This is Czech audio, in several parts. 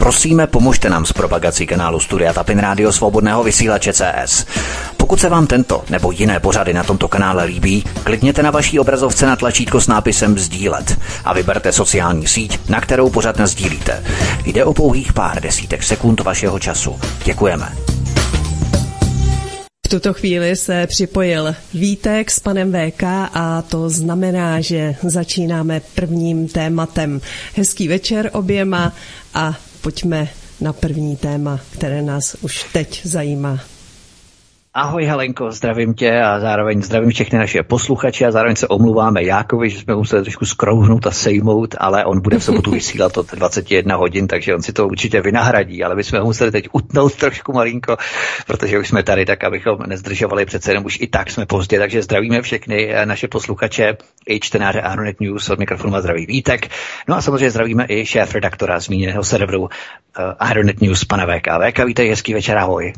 Prosíme, pomožte nám s propagací kanálu Studia Tapin Rádio Svobodného vysílače CS. Pokud se vám tento nebo jiné pořady na tomto kanále líbí, klikněte na vaší obrazovce na tlačítko s nápisem Sdílet a vyberte sociální síť, na kterou pořád sdílíte. Jde o pouhých pár desítek sekund vašeho času. Děkujeme. V tuto chvíli se připojil Vítek s panem VK a to znamená, že začínáme prvním tématem. Hezký večer oběma a pojďme na první téma, které nás už teď zajímá. Ahoj Helenko, zdravím tě a zároveň zdravím všechny naše posluchače a zároveň se omluváme Jákovi, že jsme museli trošku skrouhnout a sejmout, ale on bude v sobotu vysílat od 21 hodin, takže on si to určitě vynahradí, ale my jsme ho museli teď utnout trošku malinko, protože už jsme tady tak, abychom nezdržovali přece jenom už i tak jsme pozdě, takže zdravíme všechny naše posluchače i čtenáře Aeronet News od mikrofonu a zdraví Vítek. No a samozřejmě zdravíme i šéf redaktora zmíněného serveru uh, Aeronet News, pana VK. VK, vítej, hezký večer, ahoj.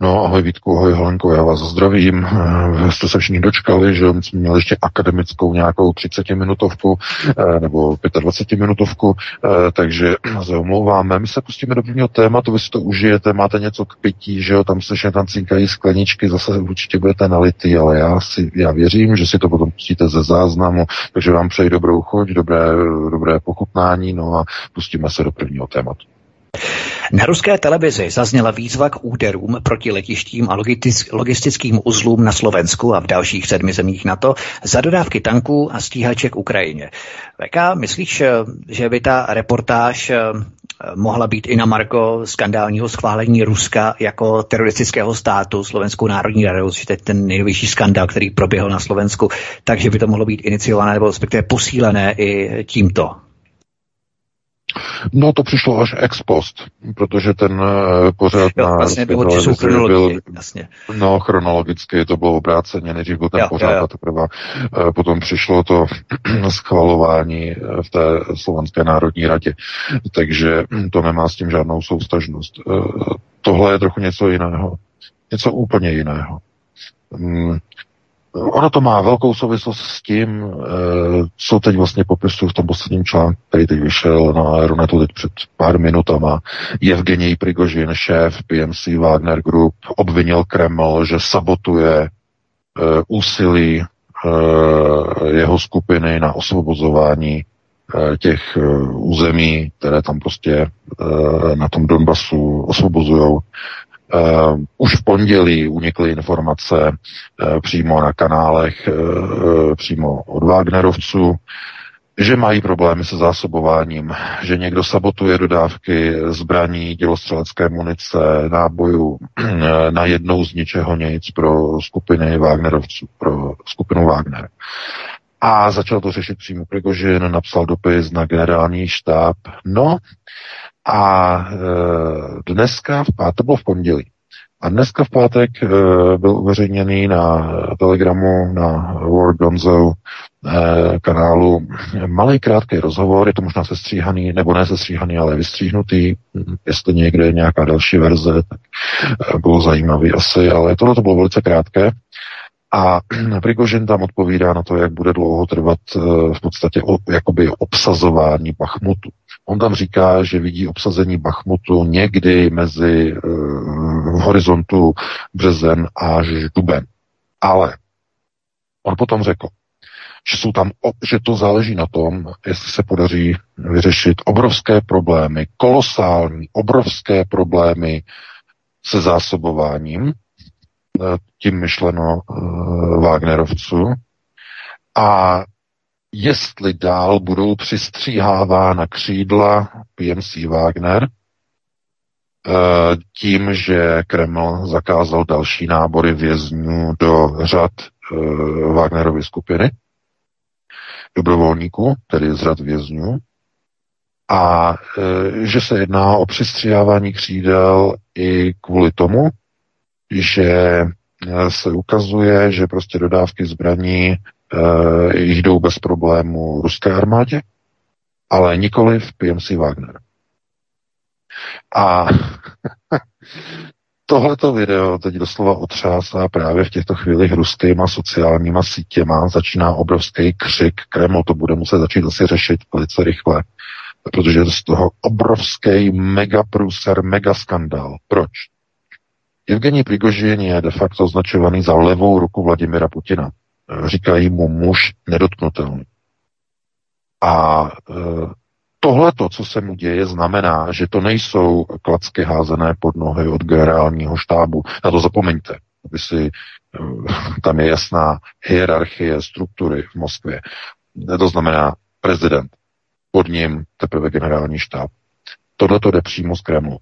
No, ahoj Vítku, ahoj Helenko, já vás zdravím. Eh, jste se všichni dočkali, že jsme měli ještě akademickou nějakou 30-minutovku eh, nebo 25-minutovku, eh, takže se omlouváme. My se pustíme do prvního tématu, vy si to užijete, máte něco k pití, že jo, tam se tam cinkají skleničky, zase určitě budete nalitý, ale já si, já věřím, že si to potom pustíte ze záznamu, takže vám přeji dobrou chuť, dobré, dobré pochutnání, no a pustíme se do prvního tématu. Na ruské televizi zazněla výzva k úderům proti letištím a logistickým uzlům na Slovensku a v dalších sedmi zemích NATO za dodávky tanků a stíhaček Ukrajině. VK, myslíš, že by ta reportáž eh, mohla být i na Marko skandálního schválení Ruska jako teroristického státu, Slovenskou národní radu, což je ten nejnovější skandál, který proběhl na Slovensku, takže by to mohlo být iniciované nebo respektive posílené i tímto. No to přišlo až ex post, protože ten uh, pořád jo, na vlastně byl, jasně. no chronologicky to bylo obráceně, nejdřív byl ten jo, pořád jo, a teprve uh, potom přišlo to schvalování eh, v té Slovanské národní radě, takže hm, to nemá s tím žádnou soustažnost. Tohle je trochu něco jiného, něco úplně jiného. Ono to má velkou souvislost s tím, eh, co teď vlastně popisuju v tom posledním článku, který teď vyšel na Aeronetu teď před pár minutama. Evgenij Prigožin, šéf PMC Wagner Group, obvinil Kreml, že sabotuje eh, úsilí eh, jeho skupiny na osvobozování těch území, které tam prostě na tom Donbasu osvobozují Uh, už v pondělí unikly informace uh, přímo na kanálech, uh, přímo od Wagnerovců, že mají problémy se zásobováním, že někdo sabotuje dodávky zbraní, dělostřelecké munice, nábojů na jednou z ničeho nic pro skupiny Wagnerovců, pro skupinu Wagner. A začal to řešit přímo Prigožin, napsal dopis na generální štáb. No, a e, dneska, a to bylo v pondělí, a dneska v pátek e, byl uveřejněný na Telegramu, na War Gonzo e, kanálu malý krátký rozhovor, je to možná sestříhaný, nebo ne sestříhaný, ale vystříhnutý, jestli někde je nějaká další verze, tak e, bylo zajímavý asi, ale tohle to bylo velice krátké. A Prigožin tam odpovídá na to, jak bude dlouho trvat e, v podstatě o, jakoby obsazování Bachmutu. On tam říká, že vidí obsazení Bachmutu někdy mezi uh, v horizontu březen až duben. Ale on potom řekl, že, jsou tam, že to záleží na tom, jestli se podaří vyřešit obrovské problémy, kolosální, obrovské problémy se zásobováním, eh, tím myšleno uh, Wagnerovců, a jestli dál budou přistříhávána křídla PMC Wagner, eh, tím, že Kreml zakázal další nábory vězňů do řad eh, Wagnerovy skupiny, dobrovolníků, tedy z řad vězňů, a eh, že se jedná o přistřihávání křídel i kvůli tomu, že se ukazuje, že prostě dodávky zbraní jdou bez problému ruské armádě, ale nikoli v PMC Wagner. A tohleto video teď doslova otřásá právě v těchto chvílích ruskýma sociálníma sítěma. Začíná obrovský křik. Kreml to bude muset začít asi řešit velice rychle. protože je z toho obrovský megaprůser, megaskandál. Proč? Evgení Prigožin je de facto označovaný za levou ruku Vladimira Putina. Říkají mu muž nedotknutelný. A e, tohleto, co se mu děje, znamená, že to nejsou klacky házené pod nohy od generálního štábu. Na to zapomeňte, aby si, eh, tam je jasná hierarchie struktury v Moskvě. To znamená prezident, pod ním teprve generální štáb. Tohle to jde přímo z Kremlu.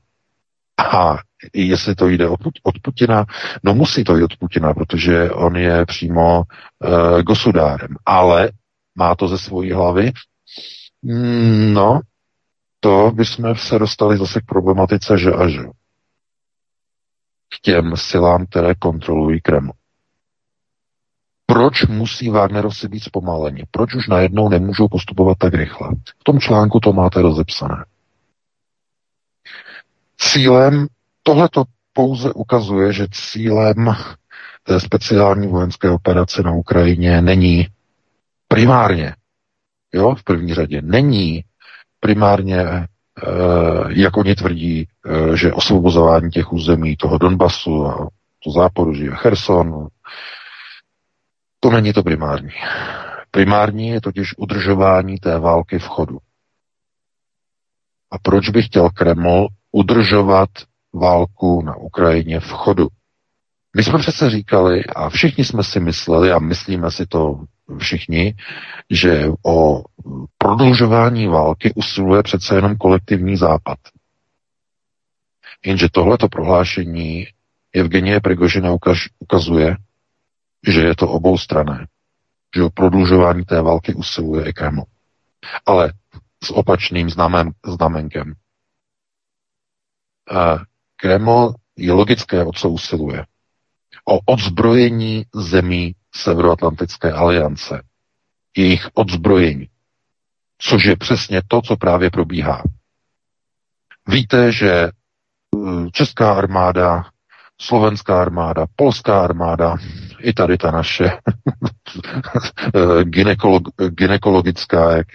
A jestli to jde od, Putina, no musí to jít od Putina, protože on je přímo uh, gosudárem. Ale má to ze svojí hlavy Mm, no, to bychom se dostali zase k problematice, že a že. K těm silám, které kontrolují Kreml. Proč musí Wagnerovci být zpomaleni? Proč už najednou nemůžou postupovat tak rychle? V tom článku to máte rozepsané. Cílem, tohle to pouze ukazuje, že cílem té speciální vojenské operace na Ukrajině není primárně jo, v první řadě, není primárně, eh, jak oni tvrdí, eh, že osvobozování těch území, toho Donbasu a to záporu, že Cherson, to není to primární. Primární je totiž udržování té války v chodu. A proč by chtěl Kreml udržovat válku na Ukrajině v chodu? My jsme přece říkali a všichni jsme si mysleli a myslíme si to všichni, že o prodlužování války usiluje přece jenom kolektivní západ. Jenže tohleto prohlášení Evgenie Prigožina ukazuje, že je to obou strané, že o prodlužování té války usiluje i Kreml. Ale s opačným znamen, znamenkem. Kreml je logické, o co usiluje. O odzbrojení zemí Severoatlantické aliance, jejich odzbrojení, což je přesně to, co právě probíhá. Víte, že eh, česká armáda slovenská armáda, polská armáda, i tady ta naše gynekolog, gynekologická, jak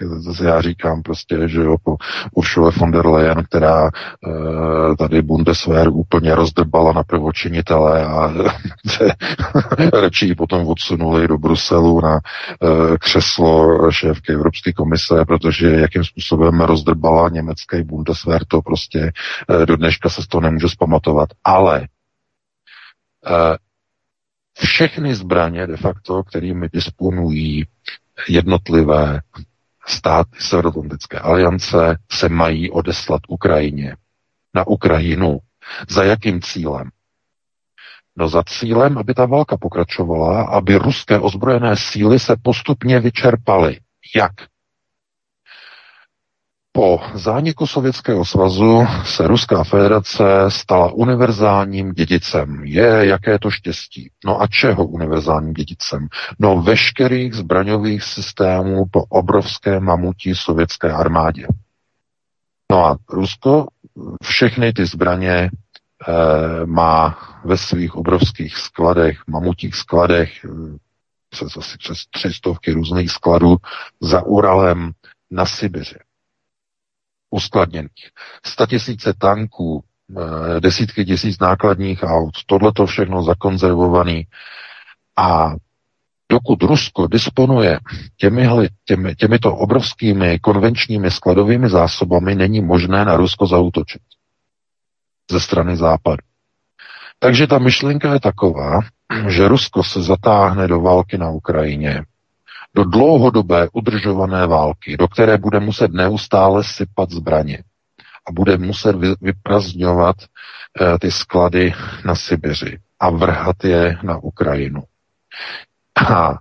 já říkám prostě, že jo, po Ursula von der Leyen, která uh, tady Bundeswehr úplně rozdrbala na prvočinitele a radši ji potom odsunuli do Bruselu na uh, křeslo šéfky Evropské komise, protože jakým způsobem rozdrbala německý Bundeswehr, to prostě do dneška se z toho nemůže zpamatovat. Ale Eh, všechny zbraně de facto, kterými disponují jednotlivé státy Severoatlantické aliance, se mají odeslat Ukrajině. Na Ukrajinu. Za jakým cílem? No za cílem, aby ta válka pokračovala, aby ruské ozbrojené síly se postupně vyčerpaly. Jak? Po zániku Sovětského svazu se Ruská federace stala univerzálním dědicem. Je jaké to štěstí. No a čeho univerzálním dědicem? No veškerých zbraňových systémů po obrovské mamutí sovětské armádě. No a Rusko všechny ty zbraně e, má ve svých obrovských skladech, mamutích skladech, eh, přes asi přes tři stovky různých skladů za Uralem na Sibiři uskladněných. tisíce tanků, eh, desítky tisíc nákladních aut, tohle to všechno zakonzervovaný. A dokud Rusko disponuje těmi, těmi, těmito obrovskými konvenčními skladovými zásobami, není možné na Rusko zautočit ze strany západu. Takže ta myšlenka je taková, že Rusko se zatáhne do války na Ukrajině do dlouhodobé udržované války, do které bude muset neustále sypat zbraně a bude muset vyprazňovat eh, ty sklady na Sibiři a vrhat je na Ukrajinu. A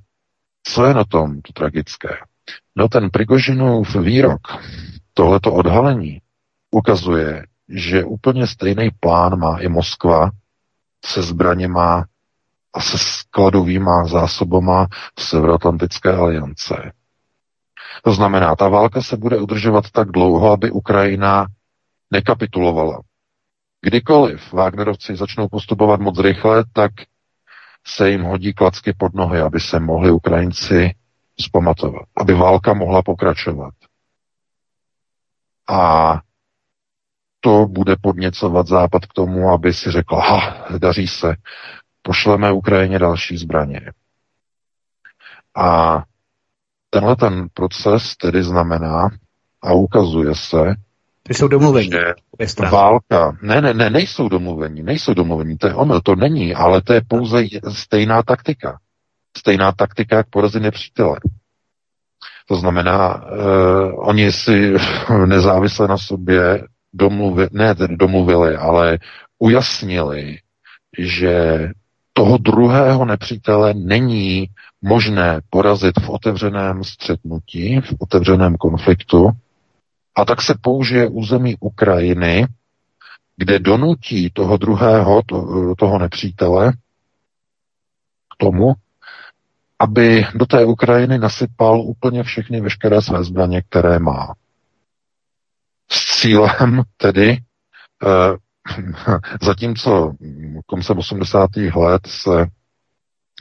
co je na tom to tragické? No ten Prigožinův výrok, tohleto odhalení, ukazuje, že úplně stejný plán má i Moskva se zbraněma a se skladovýma zásobama Severoatlantické aliance. To znamená, ta válka se bude udržovat tak dlouho, aby Ukrajina nekapitulovala. Kdykoliv Wagnerovci začnou postupovat moc rychle, tak se jim hodí klacky pod nohy, aby se mohli Ukrajinci zpamatovat, aby válka mohla pokračovat. A to bude podněcovat Západ k tomu, aby si řekl, ha, daří se, pošleme Ukrajině další zbraně. A tenhle ten proces tedy znamená a ukazuje se, ty jsou domluvení. Že válka, ne, ne, ne, nejsou domluvení, nejsou domluvení, to je omyl, to není, ale to je pouze stejná taktika. Stejná taktika, jak porazit nepřítele. To znamená, uh, oni si nezávisle na sobě domluvili, ne tedy domluvili, ale ujasnili, že toho druhého nepřítele není možné porazit v otevřeném střetnutí, v otevřeném konfliktu, a tak se použije území Ukrajiny, kde donutí toho druhého, to, toho nepřítele, k tomu, aby do té Ukrajiny nasypal úplně všechny veškeré své zbraně, které má. S cílem tedy, eh, zatímco koncem 80. let se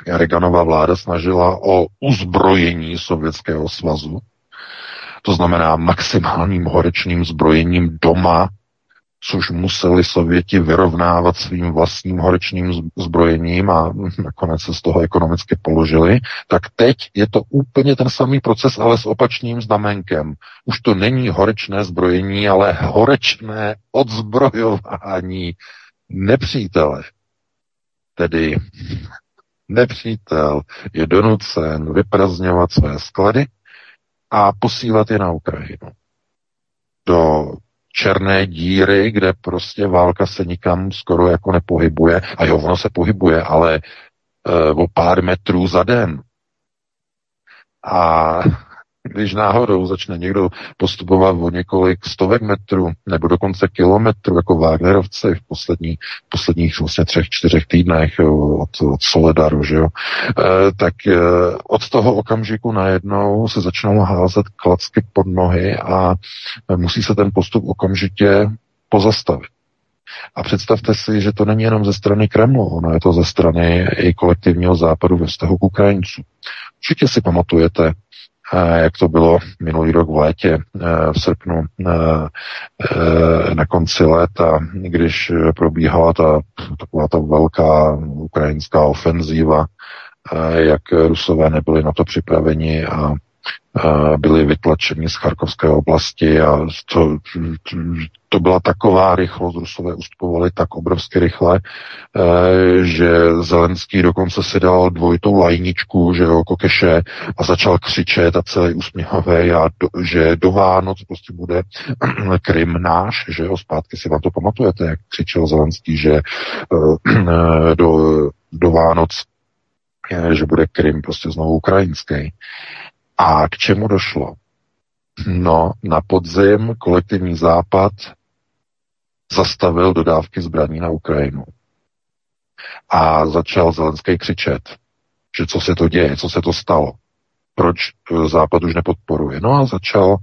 Reaganova vláda snažila o uzbrojení Sovětského svazu, to znamená maximálním horečným zbrojením doma, což museli Sověti vyrovnávat svým vlastním horečným zbrojením a nakonec se z toho ekonomicky položili, tak teď je to úplně ten samý proces, ale s opačným znamenkem. Už to není horečné zbrojení, ale horečné odzbrojování nepřítele. Tedy nepřítel je donucen vyprazňovat své sklady, a posílat je na Ukrajinu. Do černé díry, kde prostě válka se nikam skoro jako nepohybuje. A jo, ono se pohybuje, ale e, o pár metrů za den. A když náhodou začne někdo postupovat o několik stovek metrů nebo dokonce kilometrů, jako Wagnerovci v poslední, posledních vlastně třech, čtyřech týdnech od, od Soledaru, že jo, e, tak e, od toho okamžiku najednou se začnou házet klacky pod nohy a musí se ten postup okamžitě pozastavit. A představte si, že to není jenom ze strany Kremlu, ono je to ze strany i kolektivního západu ve vztahu k Ukrajincům. Určitě si pamatujete, jak to bylo minulý rok v létě, v srpnu, na konci léta, když probíhala ta taková ta velká ukrajinská ofenzíva, jak Rusové nebyli na to připraveni a byli vytlačeni z Charkovské oblasti a to, to byla taková rychlost, Rusové ustupovali tak obrovsky rychle, e, že Zelenský dokonce si dal dvojitou lajničku, že jo, kokeše a začal křičet a celý usměvavý a do, že do Vánoc prostě bude Krym náš, že jo, zpátky si vám to pamatujete, jak křičel Zelenský, že e, do, do Vánoc že bude Krym prostě znovu ukrajinský. A k čemu došlo? No, na podzim kolektivní západ zastavil dodávky zbraní na Ukrajinu. A začal Zelenský křičet, že co se to děje, co se to stalo, proč eh, Západ už nepodporuje. No a začal uh,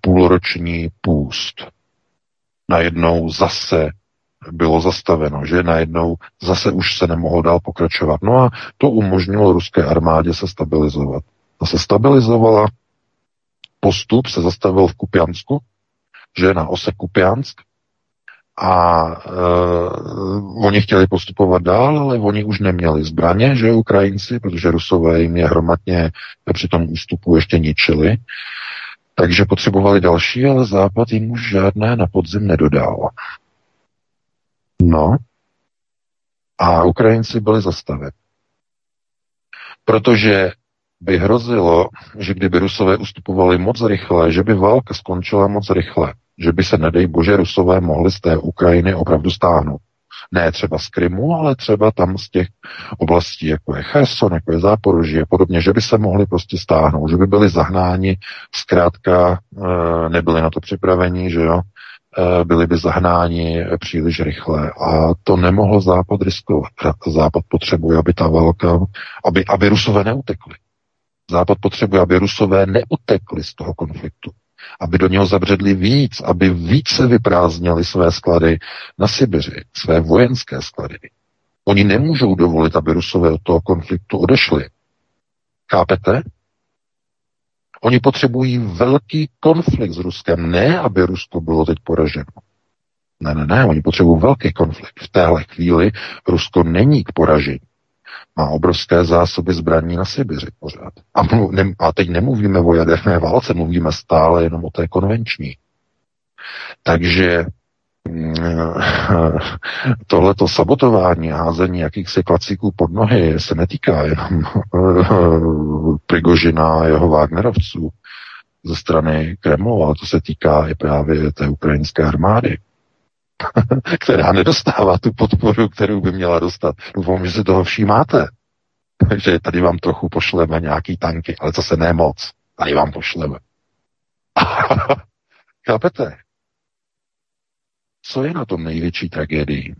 půlroční půst. Najednou zase bylo zastaveno, že najednou zase už se nemohlo dál pokračovat. No a to umožnilo ruské armádě se stabilizovat. Ta se stabilizovala, postup se zastavil v Kupiansku, že na ose Kupiansk, a uh, oni chtěli postupovat dál, ale oni už neměli zbraně, že Ukrajinci, protože Rusové jim je hromadně při tom ústupu ještě ničili. Takže potřebovali další, ale Západ jim už žádné na podzim nedodal. No. A Ukrajinci byli zastaveni. Protože by hrozilo, že kdyby Rusové ustupovali moc rychle, že by válka skončila moc rychle, že by se, nedej bože, Rusové mohli z té Ukrajiny opravdu stáhnout. Ne třeba z Krymu, ale třeba tam z těch oblastí, jako je Cherson, jako je Záporoží a podobně, že by se mohli prostě stáhnout, že by byli zahnáni, zkrátka eh, nebyli na to připraveni, že jo, eh, byli by zahnáni příliš rychle a to nemohl Západ riskovat. Západ potřebuje, aby ta válka, aby, aby Rusové neutekli. Západ potřebuje, aby Rusové neutekli z toho konfliktu, aby do něho zabředli víc, aby více vyprázdnili své sklady na Sibiři, své vojenské sklady. Oni nemůžou dovolit, aby Rusové od toho konfliktu odešli. Chápete? Oni potřebují velký konflikt s Ruskem, ne aby Rusko bylo teď poraženo. Ne, ne, ne, oni potřebují velký konflikt. V téhle chvíli Rusko není k poražení. Má obrovské zásoby zbraní na Sibiři pořád. A, mluv, ne, a teď nemluvíme o jaderné válce, mluvíme stále jenom o té konvenční. Takže tohleto sabotování, házení jakýchsi klacíků pod nohy se netýká jenom Prigožina a jeho Wagnerovců ze strany Kremlu, ale to se týká i právě té ukrajinské armády, která nedostává tu podporu, kterou by měla dostat. Doufám, že si toho všímáte. Takže tady vám trochu pošleme nějaký tanky, ale zase ne moc. Tady vám pošleme. Chápete? Co je na tom největší tragédii?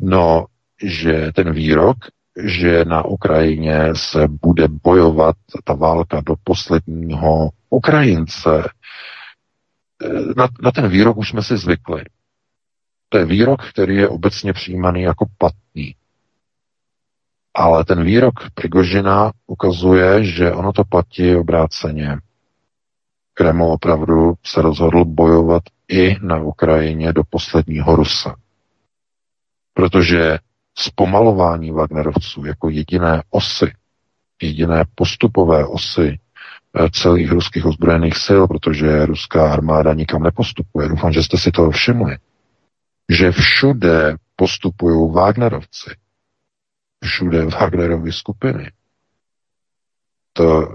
No, že ten výrok, že na Ukrajině se bude bojovat ta válka do posledního Ukrajince, na, na ten výrok už jsme si zvykli. To je výrok, který je obecně přijímaný jako platný. Ale ten výrok Prigožina ukazuje, že ono to platí obráceně. Kreml opravdu se rozhodl bojovat i na Ukrajině do posledního Rusa. Protože zpomalování Wagnerovců jako jediné osy, jediné postupové osy celých ruských ozbrojených sil, protože ruská armáda nikam nepostupuje. Doufám, že jste si to všimli. Že všude postupují Wagnerovci. Všude Wagnerovy skupiny to,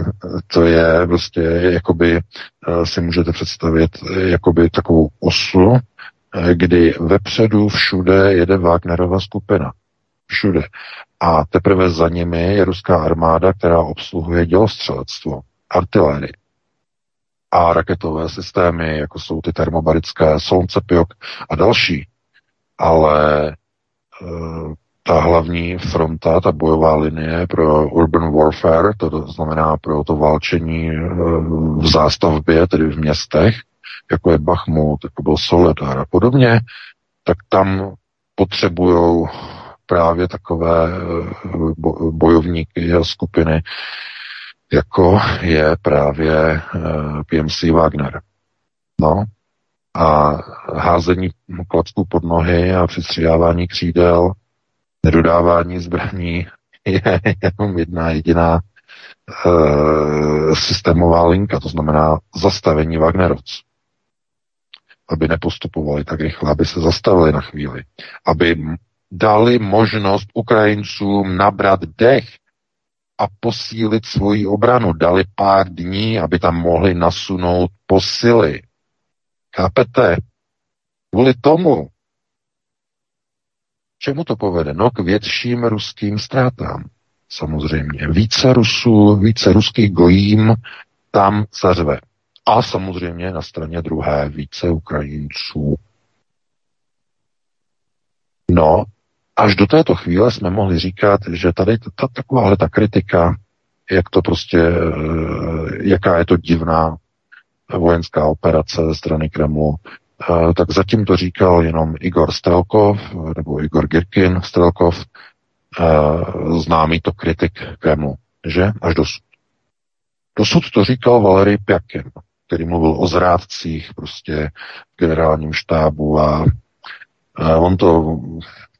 to je prostě, jakoby eh, si můžete představit eh, jakoby takovou osu, eh, kdy vepředu všude jede Wagnerova skupina. Všude. A teprve za nimi je ruská armáda, která obsluhuje dělostřelectvo, artilérii a raketové systémy, jako jsou ty termobarické, Solncepiok a další. Ale ta hlavní fronta, ta bojová linie pro urban warfare, to znamená pro to válčení eh, v zástavbě, tedy v městech, jako je Bachmut, jako byl Soledar a podobně, tak tam potřebují právě takové eh, bojovníky a skupiny, jako je právě eh, PMC Wagner. No, a házení klacků pod nohy a přistřihávání křídel nedodávání zbraní je jenom jedna jediná e, systémová linka, to znamená zastavení Wagnerovců. Aby nepostupovali tak rychle, aby se zastavili na chvíli. Aby dali možnost Ukrajincům nabrat dech a posílit svoji obranu. Dali pár dní, aby tam mohli nasunout posily. Chápete? Kvůli tomu Čemu to povede? No k větším ruským ztrátám. Samozřejmě. Více Rusů, více ruských gojím tam zařve. A samozřejmě na straně druhé více Ukrajinců. No, až do této chvíle jsme mohli říkat, že tady ta, takováhle ta kritika, jak to prostě, eh, jaká je to divná vojenská operace ze strany Kremlu, tak zatím to říkal jenom Igor Strelkov, nebo Igor Girkin Strelkov, známý to kritik Kremlu, že? Až dosud. Dosud to říkal Valery Pjakin, který mluvil o zrádcích prostě v generálním štábu a on to,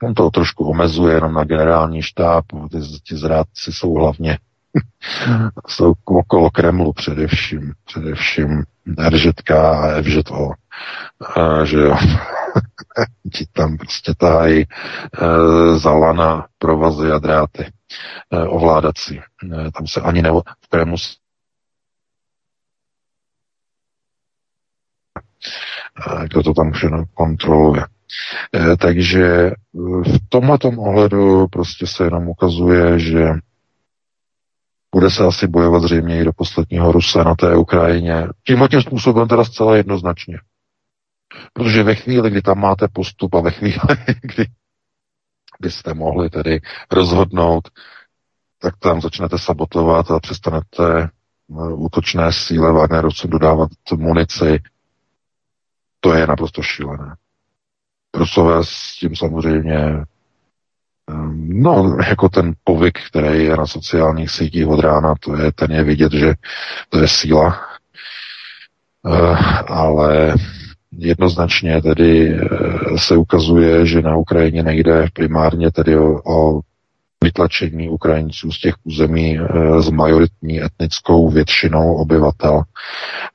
on to trošku omezuje jenom na generální štáb, ty, ty zrádci jsou hlavně jsou okolo Kremlu především, především RŽK a FŽO. A, že jo, ti tam prostě tahají e, za lana provazy a dráty e, ovládací. E, tam se ani nebo v Kremlu kdo to tam všechno kontroluje. E, takže v tomhle ohledu prostě se jenom ukazuje, že bude se asi bojovat zřejmě i do posledního Ruse na té Ukrajině. Tímhle tím způsobem teda zcela jednoznačně. Protože ve chvíli, kdy tam máte postup a ve chvíli, kdy byste mohli tedy rozhodnout, tak tam začnete sabotovat a přestanete eh, útočné síle Wagnerovcům dodávat munici. To je naprosto šílené. Rusové s tím samozřejmě No, jako ten povyk, který je na sociálních sítích od rána, to je, ten je vidět, že to je síla. Ale jednoznačně tedy se ukazuje, že na Ukrajině nejde primárně tedy o, o vytlačení Ukrajinců z těch území s majoritní etnickou většinou obyvatel,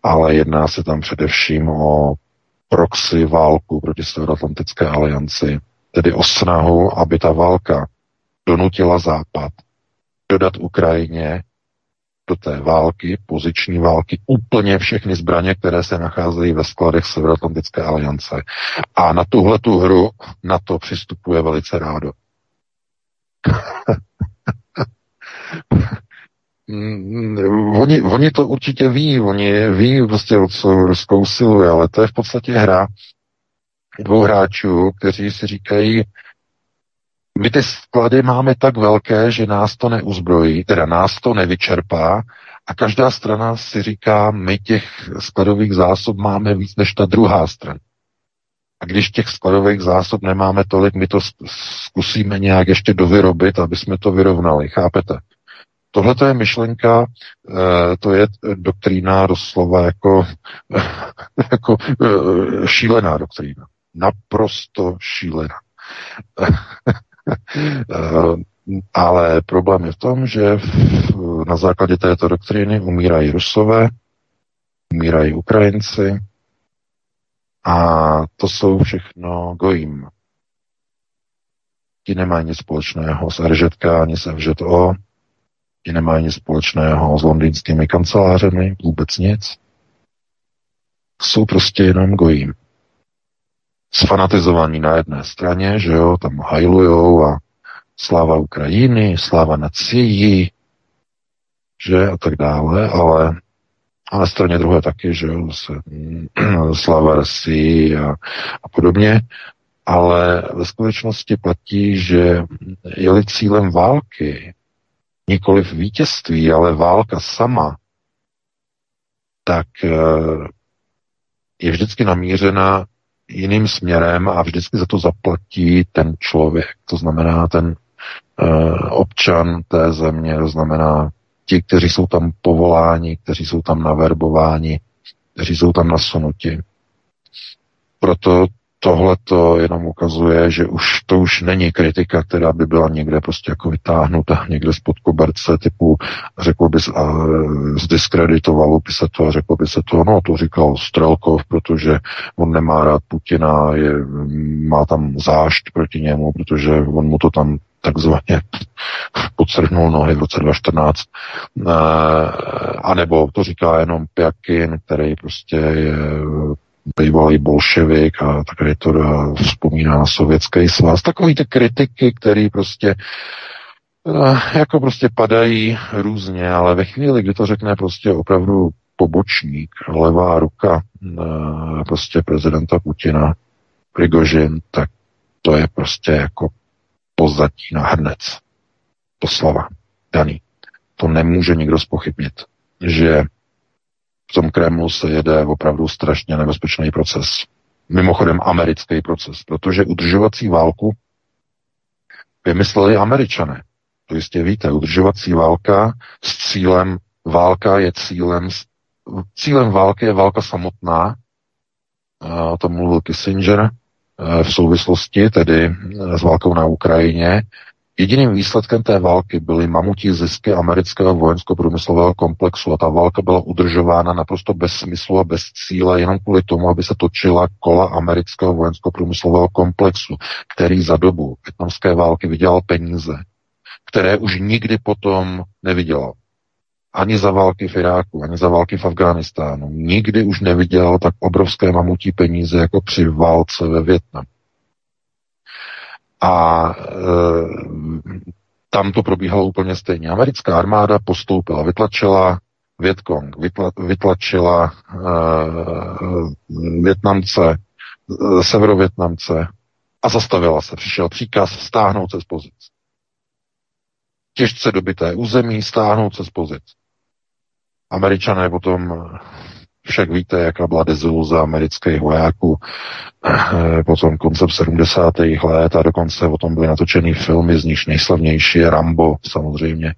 ale jedná se tam především o proxy válku proti Severoatlantické alianci, tedy o snahu, aby ta válka donutila Západ dodat Ukrajině do té války, poziční války, úplně všechny zbraně, které se nacházejí ve skladech Severoatlantické aliance. A na tuhle tu hru na to přistupuje velice rádo. oni, oni to určitě ví, oni ví prostě, o co Rusko usiluje, ale to je v podstatě hra dvou hráčů, kteří si říkají, my ty sklady máme tak velké, že nás to neuzbrojí, teda nás to nevyčerpá a každá strana si říká, my těch skladových zásob máme víc než ta druhá strana. A když těch skladových zásob nemáme tolik, my to zkusíme nějak ještě dovyrobit, aby jsme to vyrovnali, chápete? Tohle to je myšlenka, eh, to je doktrína doslova jako, jako eh, šílená doktrína. Naprosto šílená. Eh, ale problém je v tom, že na základě této doktríny umírají Rusové, umírají Ukrajinci a to jsou všechno gojím. Ti nemají nic společného s RŽK ani s FŽO, ti nemají nic společného s londýnskými kancelářemi, vůbec nic. Jsou prostě jenom gojím sfanatizovaní na jedné straně, že jo, tam hajlujou a sláva Ukrajiny, sláva nací, že a tak dále, ale a na straně druhé taky, že jo, se, sláva Rusii a, a podobně, ale ve skutečnosti platí, že je-li cílem války nikoliv vítězství, ale válka sama, tak eh, je vždycky namířena jiným směrem a vždycky za to zaplatí ten člověk, to znamená ten uh, občan té země, to znamená ti, kteří jsou tam povoláni, kteří jsou tam naverbováni, kteří jsou tam nasunuti. Proto tohle to jenom ukazuje, že už to už není kritika, která by byla někde prostě jako vytáhnuta někde spod koberce typu, řekl bys, a zdiskreditovalo by se to a řekl by se to, no to říkal Strelkov, protože on nemá rád Putina, je, má tam zášť proti němu, protože on mu to tam takzvaně podstrhnul nohy v roce 2014. E, a nebo to říká jenom Pjakin, který prostě je bývalý bolševik a také to vzpomíná na sovětský svaz. Takový ty kritiky, které prostě eh, jako prostě padají různě, ale ve chvíli, kdy to řekne prostě opravdu pobočník, levá ruka eh, prostě prezidenta Putina, Prigožin, tak to je prostě jako pozadí na hrnec. slova daný. To nemůže nikdo spochybnit, že tom Kremlu se jede opravdu strašně nebezpečný proces. Mimochodem americký proces, protože udržovací válku vymysleli američané. To jistě víte, udržovací válka s cílem, válka je cílem, cílem války je válka samotná, o tom mluvil Kissinger, v souvislosti tedy s válkou na Ukrajině, Jediným výsledkem té války byly mamutí zisky amerického vojensko-průmyslového komplexu a ta válka byla udržována naprosto bez smyslu a bez cíle jenom kvůli tomu, aby se točila kola amerického vojensko-průmyslového komplexu, který za dobu větnamské války vydělal peníze, které už nikdy potom nevydělal. Ani za války v Iráku, ani za války v Afghánistánu. Nikdy už nevydělal tak obrovské mamutí peníze jako při válce ve Větnamu. A e, tam to probíhalo úplně stejně. Americká armáda postoupila, vytlačila Vietkong, vytla, vytlačila e, Větnamce, e, severovětnamce a zastavila se. Přišel příkaz stáhnout se z pozic. Těžce dobité území stáhnout se z pozic. Američané potom však víte, jaká byla deziluze amerických vojáků eh, potom koncem 70. let a dokonce o tom byly natočený filmy, z nich nejslavnější je Rambo samozřejmě.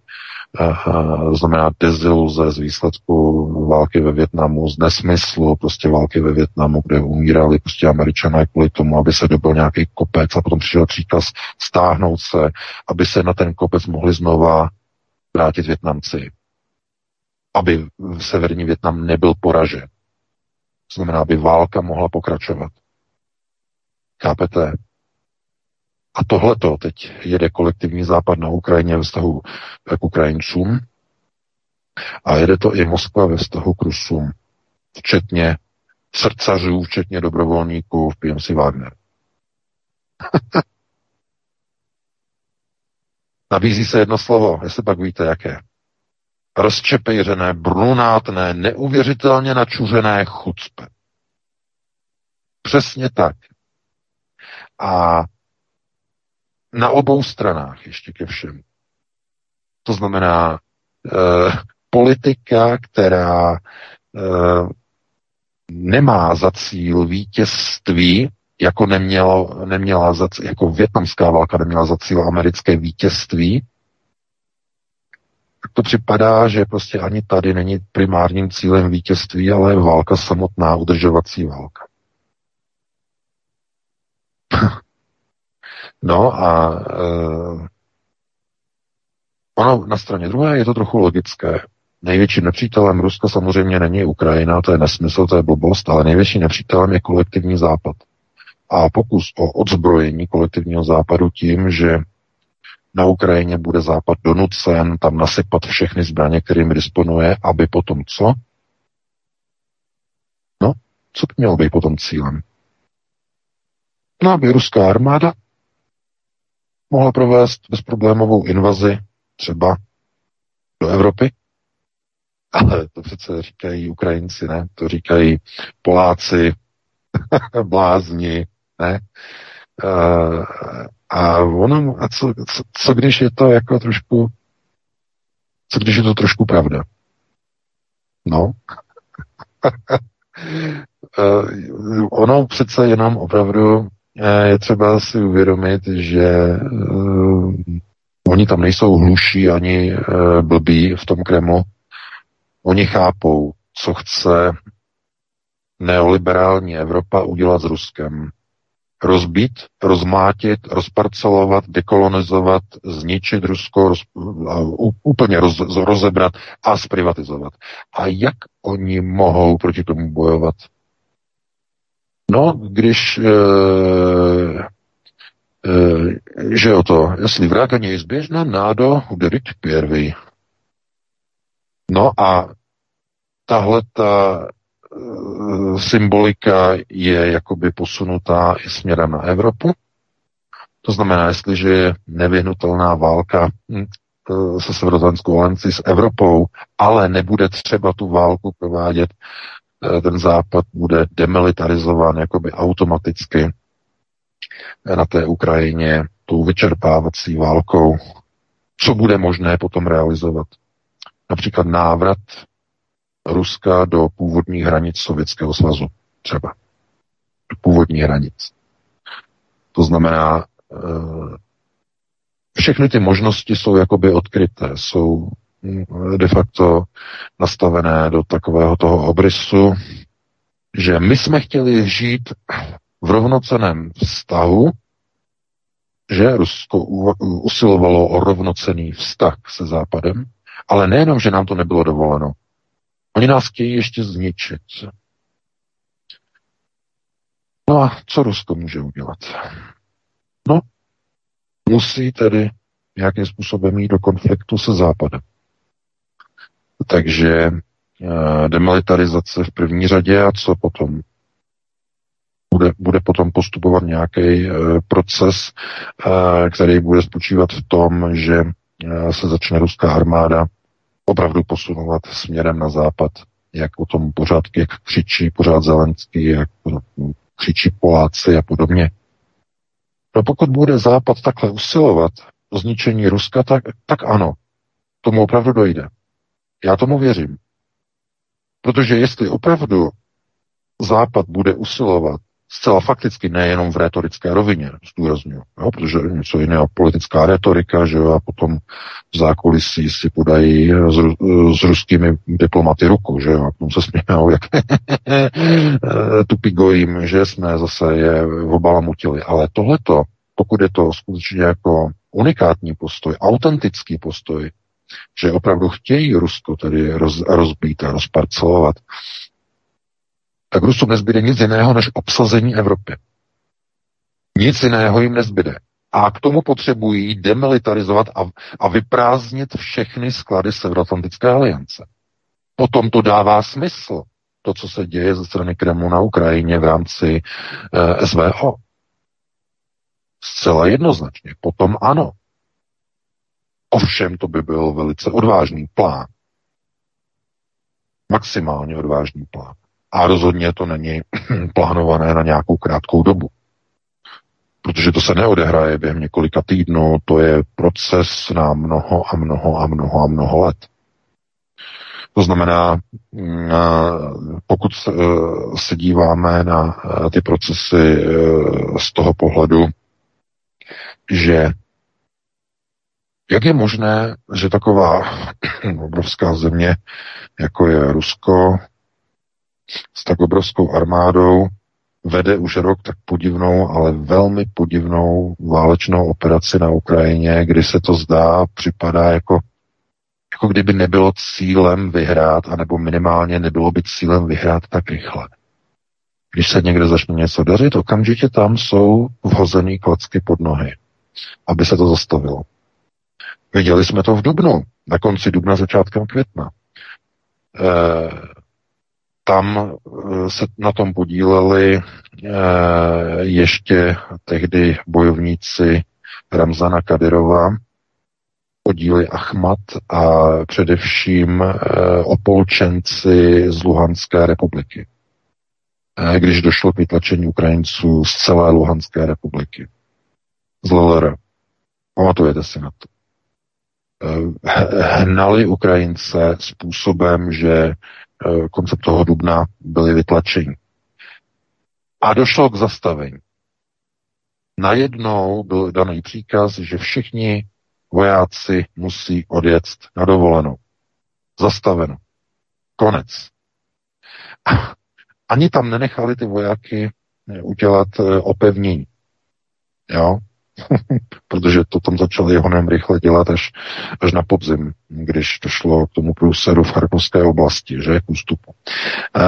To znamená deziluze z výsledku války ve Větnamu, z nesmyslu prostě války ve Větnamu, kde umírali prostě američané kvůli tomu, aby se dobil nějaký kopec a potom přišel příkaz stáhnout se, aby se na ten kopec mohli znova vrátit Větnamci. Aby severní Větnam nebyl poražen. To znamená, aby válka mohla pokračovat. Chápete? A tohleto teď jede kolektivní západ na Ukrajině ve vztahu k Ukrajincům a jede to i Moskva ve vztahu k Rusům, včetně srdcařů, včetně dobrovolníků v PMC Wagner. Nabízí se jedno slovo, jestli pak víte, jaké. Rozčepejřené, brunátné, neuvěřitelně načuřené chucpe. Přesně tak. A na obou stranách ještě ke všem. To znamená eh, politika, která eh, nemá za cíl vítězství, jako nemělo, neměla za, jako větnamská válka neměla za cíl americké vítězství, to připadá, že prostě ani tady není primárním cílem vítězství, ale válka samotná, udržovací válka. No a uh, ono na straně druhé je to trochu logické. Největším nepřítelem Ruska samozřejmě není Ukrajina, to je nesmysl, to je blbost, ale největším nepřítelem je kolektivní západ. A pokus o odzbrojení kolektivního západu tím, že na Ukrajině bude západ donucen tam nasypat všechny zbraně, kterými disponuje, aby potom co? No, co by mělo být potom cílem? No, aby ruská armáda mohla provést bezproblémovou invazi třeba do Evropy. Ale to přece říkají Ukrajinci, ne? To říkají Poláci, blázni, ne? Uh, a ono, a co, co, co když je to jako trošku, co když je to trošku pravda? No. uh, ono přece jenom opravdu je třeba si uvědomit, že uh, oni tam nejsou hluší ani blbí v tom Kremlu. Oni chápou, co chce neoliberální Evropa udělat s Ruskem. Rozbít, rozmátit, rozparcelovat, dekolonizovat, zničit Rusko, roz, úplně roz, rozebrat a zprivatizovat. A jak oni mohou proti tomu bojovat? No, když e, e, že o to, jestli vraga neizběžná, nádo uderit prvý. No a tahle ta symbolika je jakoby posunutá i směrem na Evropu. To znamená, jestliže je nevyhnutelná válka hm, se Severoatlantskou aliancí s Evropou, ale nebude třeba tu válku provádět Eh, ten západ bude demilitarizován jakoby automaticky na té Ukrajině tou vyčerpávací válkou. Co bude možné potom realizovat? Například návrat Ruska do původních hranic Sovětského svazu třeba. Do původních hranic. To znamená, eh, všechny ty možnosti jsou jakoby odkryté, jsou de facto nastavené do takového toho obrysu, že my jsme chtěli žít v rovnoceném vztahu, že Rusko usilovalo o rovnocený vztah se Západem, ale nejenom, že nám to nebylo dovoleno. Oni nás chtějí ještě zničit. No a co Rusko může udělat? No, musí tedy nějakým způsobem jít do konfliktu se Západem. Takže eh, demilitarizace v první řadě a co potom? Bude, bude potom postupovat nějaký eh, proces, eh, který bude spočívat v tom, že se začne ruská armáda opravdu posunovat směrem na západ, jak o tom pořád, jak křičí pořád Zelenský, jak křičí Poláci a podobně. No pokud bude Západ takhle usilovat o zničení Ruska, tak, tak ano, tomu opravdu dojde. Já tomu věřím. Protože jestli opravdu Západ bude usilovat zcela fakticky, nejenom v retorické rovině, zdůraznuju, jo, protože něco jiného politická retorika, že jo, a potom v zákulisí si podají s, s ruskými diplomaty ruku, že jo, a potom se smějou, jak tupigojím, že jsme zase je obalamutili. Ale tohleto, pokud je to skutečně jako unikátní postoj, autentický postoj, že opravdu chtějí Rusko tedy roz, rozbít a rozparcelovat, tak Rusům nezbyde nic jiného než obsazení Evropy. Nic jiného jim nezbyde. A k tomu potřebují demilitarizovat a, a vyprázdnit všechny sklady Severoatlantické aliance. Potom to dává smysl, to, co se děje ze strany Kremlu na Ukrajině v rámci eh, SVO. Zcela jednoznačně. Potom ano. Ovšem to by byl velice odvážný plán. Maximálně odvážný plán. A rozhodně to není plánované na nějakou krátkou dobu. Protože to se neodehraje během několika týdnů, to je proces na mnoho a mnoho a mnoho a mnoho let. To znamená, mm, pokud se díváme na ty procesy z toho pohledu, že jak je možné, že taková obrovská země, jako je Rusko, s tak obrovskou armádou vede už rok tak podivnou, ale velmi podivnou válečnou operaci na Ukrajině, kdy se to zdá, připadá jako, jako kdyby nebylo cílem vyhrát, anebo minimálně nebylo by cílem vyhrát tak rychle. Když se někde začne něco dařit, okamžitě tam jsou vhozený klacky pod nohy, aby se to zastavilo. Viděli jsme to v Dubnu, na konci Dubna, začátkem května. E, tam eh, se na tom podíleli eh, ještě tehdy bojovníci Ramzana Kadyrova, podíly Ahmad a především eh, opolčenci z Luhanské republiky. Když došlo k vytlačení Ukrajinců z celé Luhanské republiky. Z LLR. Pamatujete si na to? Hnali Ukrajince způsobem, že Eh, koncem toho dubna byli vytlačeni. A došlo k zastavení. Najednou byl daný příkaz, že všichni vojáci musí odjet na dovolenou. Zastaveno. Konec. Ani tam nenechali ty vojáky eh, udělat eh, opevnění. Jo? protože to tam začali honem rychle dělat až, až na podzim, když to šlo k tomu průseru v Charkovské oblasti, že k ústupu. E,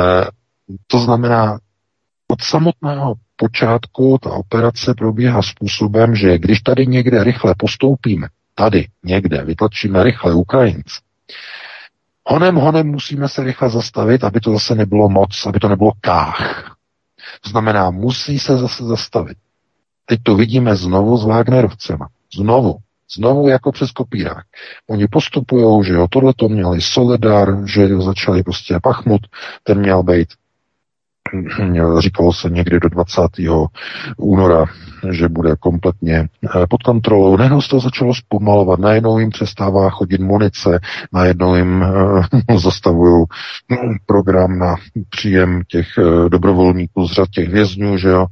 to znamená, od samotného počátku ta operace probíhá způsobem, že když tady někde rychle postoupíme, tady někde vytlačíme rychle Ukrajince, honem, honem musíme se rychle zastavit, aby to zase nebylo moc, aby to nebylo kách. To znamená, musí se zase zastavit. Teď to vidíme znovu s Wagnerovcema. Znovu. Znovu jako přes kopírák. Oni postupují, že jo, tohle to měli Soledar, že začali prostě Pachmut, ten měl být říkalo se někdy do 20. února, že bude kompletně eh, pod kontrolou. Najednou se to začalo zpomalovat, najednou jim přestává chodit munice, najednou jim uh, zastavují hm, program na příjem těch uh, dobrovolníků z řad těch vězňů, že jo.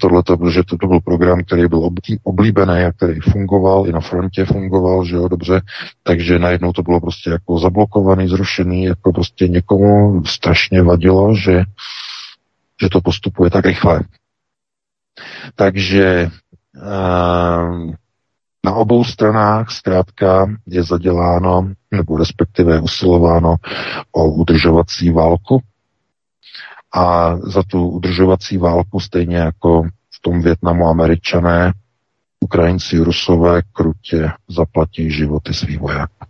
Tohle to, protože to, byl program, který byl oblíbený a který fungoval, i na frontě fungoval, že jo, dobře, takže najednou to bylo prostě jako zablokovaný, zrušený, jako prostě někomu strašně vadilo, že že to postupuje tak rychle. Takže ehm, na obou stranách zkrátka je zaděláno, nebo respektive usilováno o udržovací válku. A za tu udržovací válku, stejně jako v tom Větnamu američané, Ukrajinci, Rusové krutě zaplatí životy svých vojáků.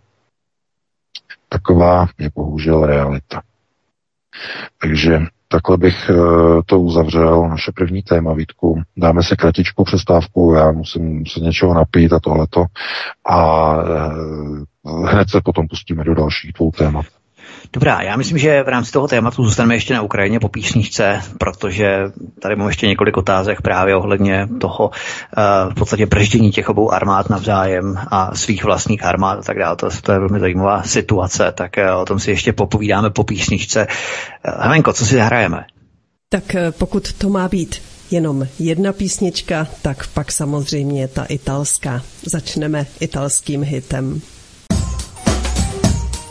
Taková je bohužel realita. Takže Takhle bych eh, to uzavřel, naše první téma, Vítku. Dáme si kratičkou přestávku, já musím se něčeho napít a tohleto. A eh, hned se potom pustíme do dalších dvou témat. Dobrá, já myslím, že v rámci toho tématu zůstaneme ještě na Ukrajině po písničce, protože tady mám ještě několik otázek právě ohledně toho uh, v podstatě brždění těch obou armád navzájem a svých vlastních armád a tak dále. To, to je velmi zajímavá situace, tak uh, o tom si ještě popovídáme po písničce. Uh, Helenko, co si zahrajeme? Tak pokud to má být jenom jedna písnička, tak pak samozřejmě ta italská. Začneme italským hitem.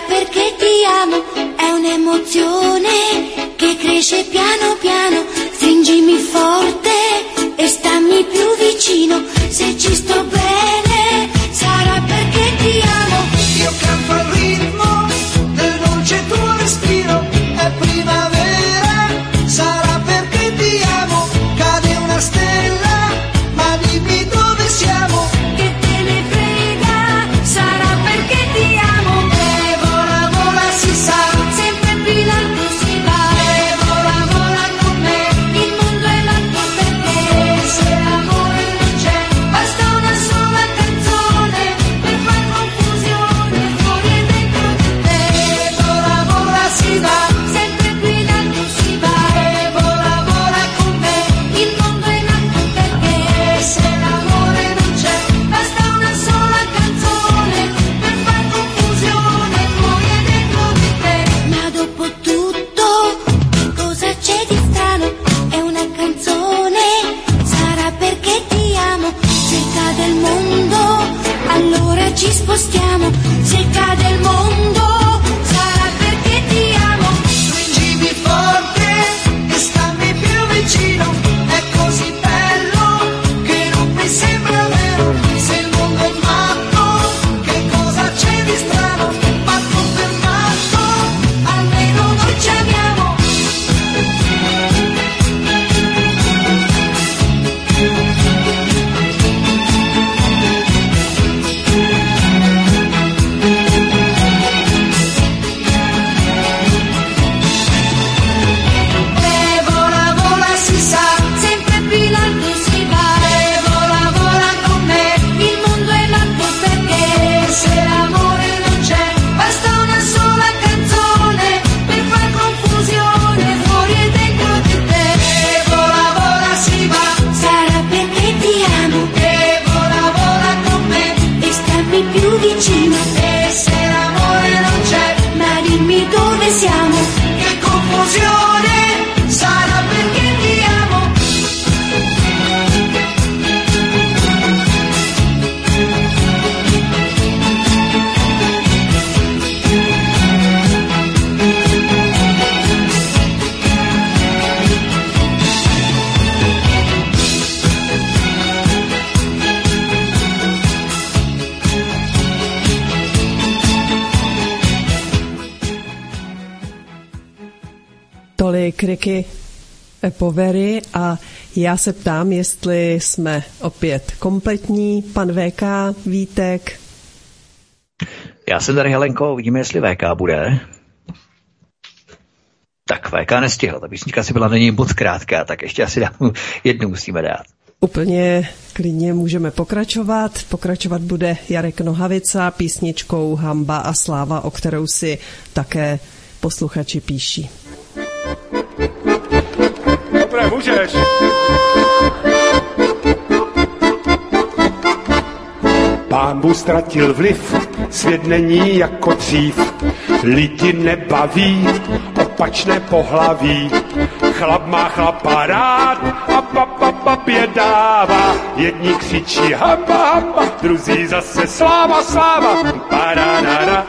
Perché ti amo, è un'emozione che cresce piano piano, stringimi forte e stammi più vicino, se ci sto bene sarà perché ti amo. Io canto al ritmo del dolce tuo respiro, è primavera, Povery a já se ptám, jestli jsme opět kompletní. Pan VK, Vítek, Já jsem tady, Helenko, uvidíme, jestli VK bude. Tak VK nestihl, ta písnička si byla není moc krátká, tak ještě asi dám, jednu musíme dát. Úplně klidně můžeme pokračovat. Pokračovat bude Jarek Nohavica písničkou Hamba a sláva, o kterou si také posluchači píší. Můžeš. Pámbu ztratil vliv, svět není jako dřív. Lidi nebaví, opačné pohlaví. Chlap má chlapa rád a papa papě dává. Jedni křičí hamba, hamba, druzí zase sláva, sláva. Paradada,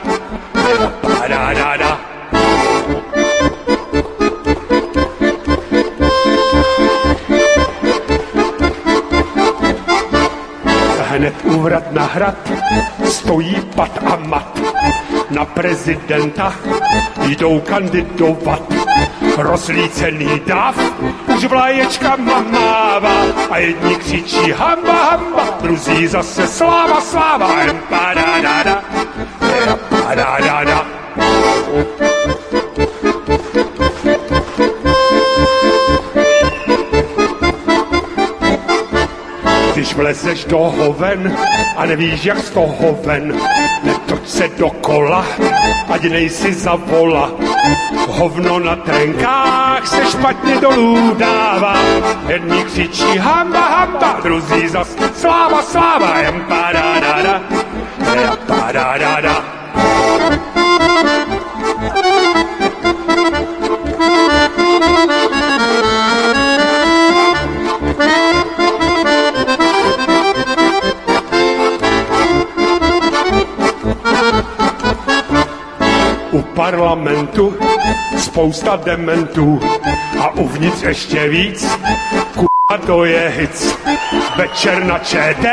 paradada. Úvrat na hrad, stojí pat a mat. na prezidenta jdou kandidovat. Rozlícený dav už vlaječka mává a jedni křičí hamba, hamba, druzí zase sláva, sláva, empa, da, da, da, empa, da, da, da. Vlezeš do hoven a nevíš, jak z toho ven, netoč se do kola, ať nejsi za vola. Hovno na trenkách se špatně dolů dává, jedni křičí hamba, hamba, druzí zas sláva, sláva, jem pa da da da, pa da da da. Spousta dementů a uvnitř ještě víc. Kurva, to je hic. Večer na ČT,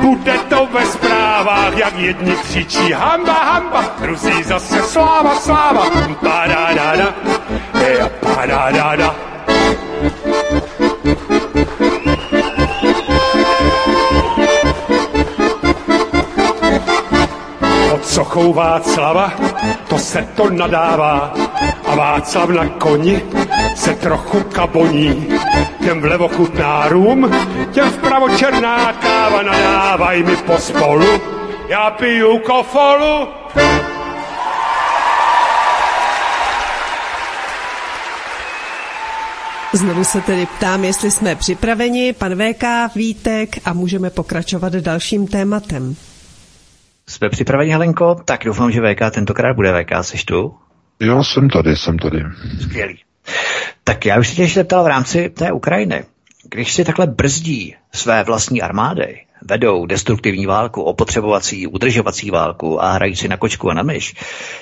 bude to ve zprávách, jak jedni křičí hamba, hamba, druzí zase sláva, sláva, pa da da da, e, pa da da da. Pod sochou Václava, to se to nadává. A Václav na koni se trochu kaboní. Těm vlevo chutná rum, těm vpravo černá káva, nadávaj mi pospolu. Já piju kofolu. Znovu se tedy ptám, jestli jsme připraveni, pan VK, Vítek a můžeme pokračovat dalším tématem. Jsme připraveni, Helenko? Tak doufám, že VK tentokrát bude VK. Seš tu? Jo, jsem tady, jsem tady. Skvělý. Tak já už se tě ještě zeptal v rámci té Ukrajiny. Když si takhle brzdí své vlastní armády, vedou destruktivní válku, opotřebovací, udržovací válku a hrají si na kočku a na myš,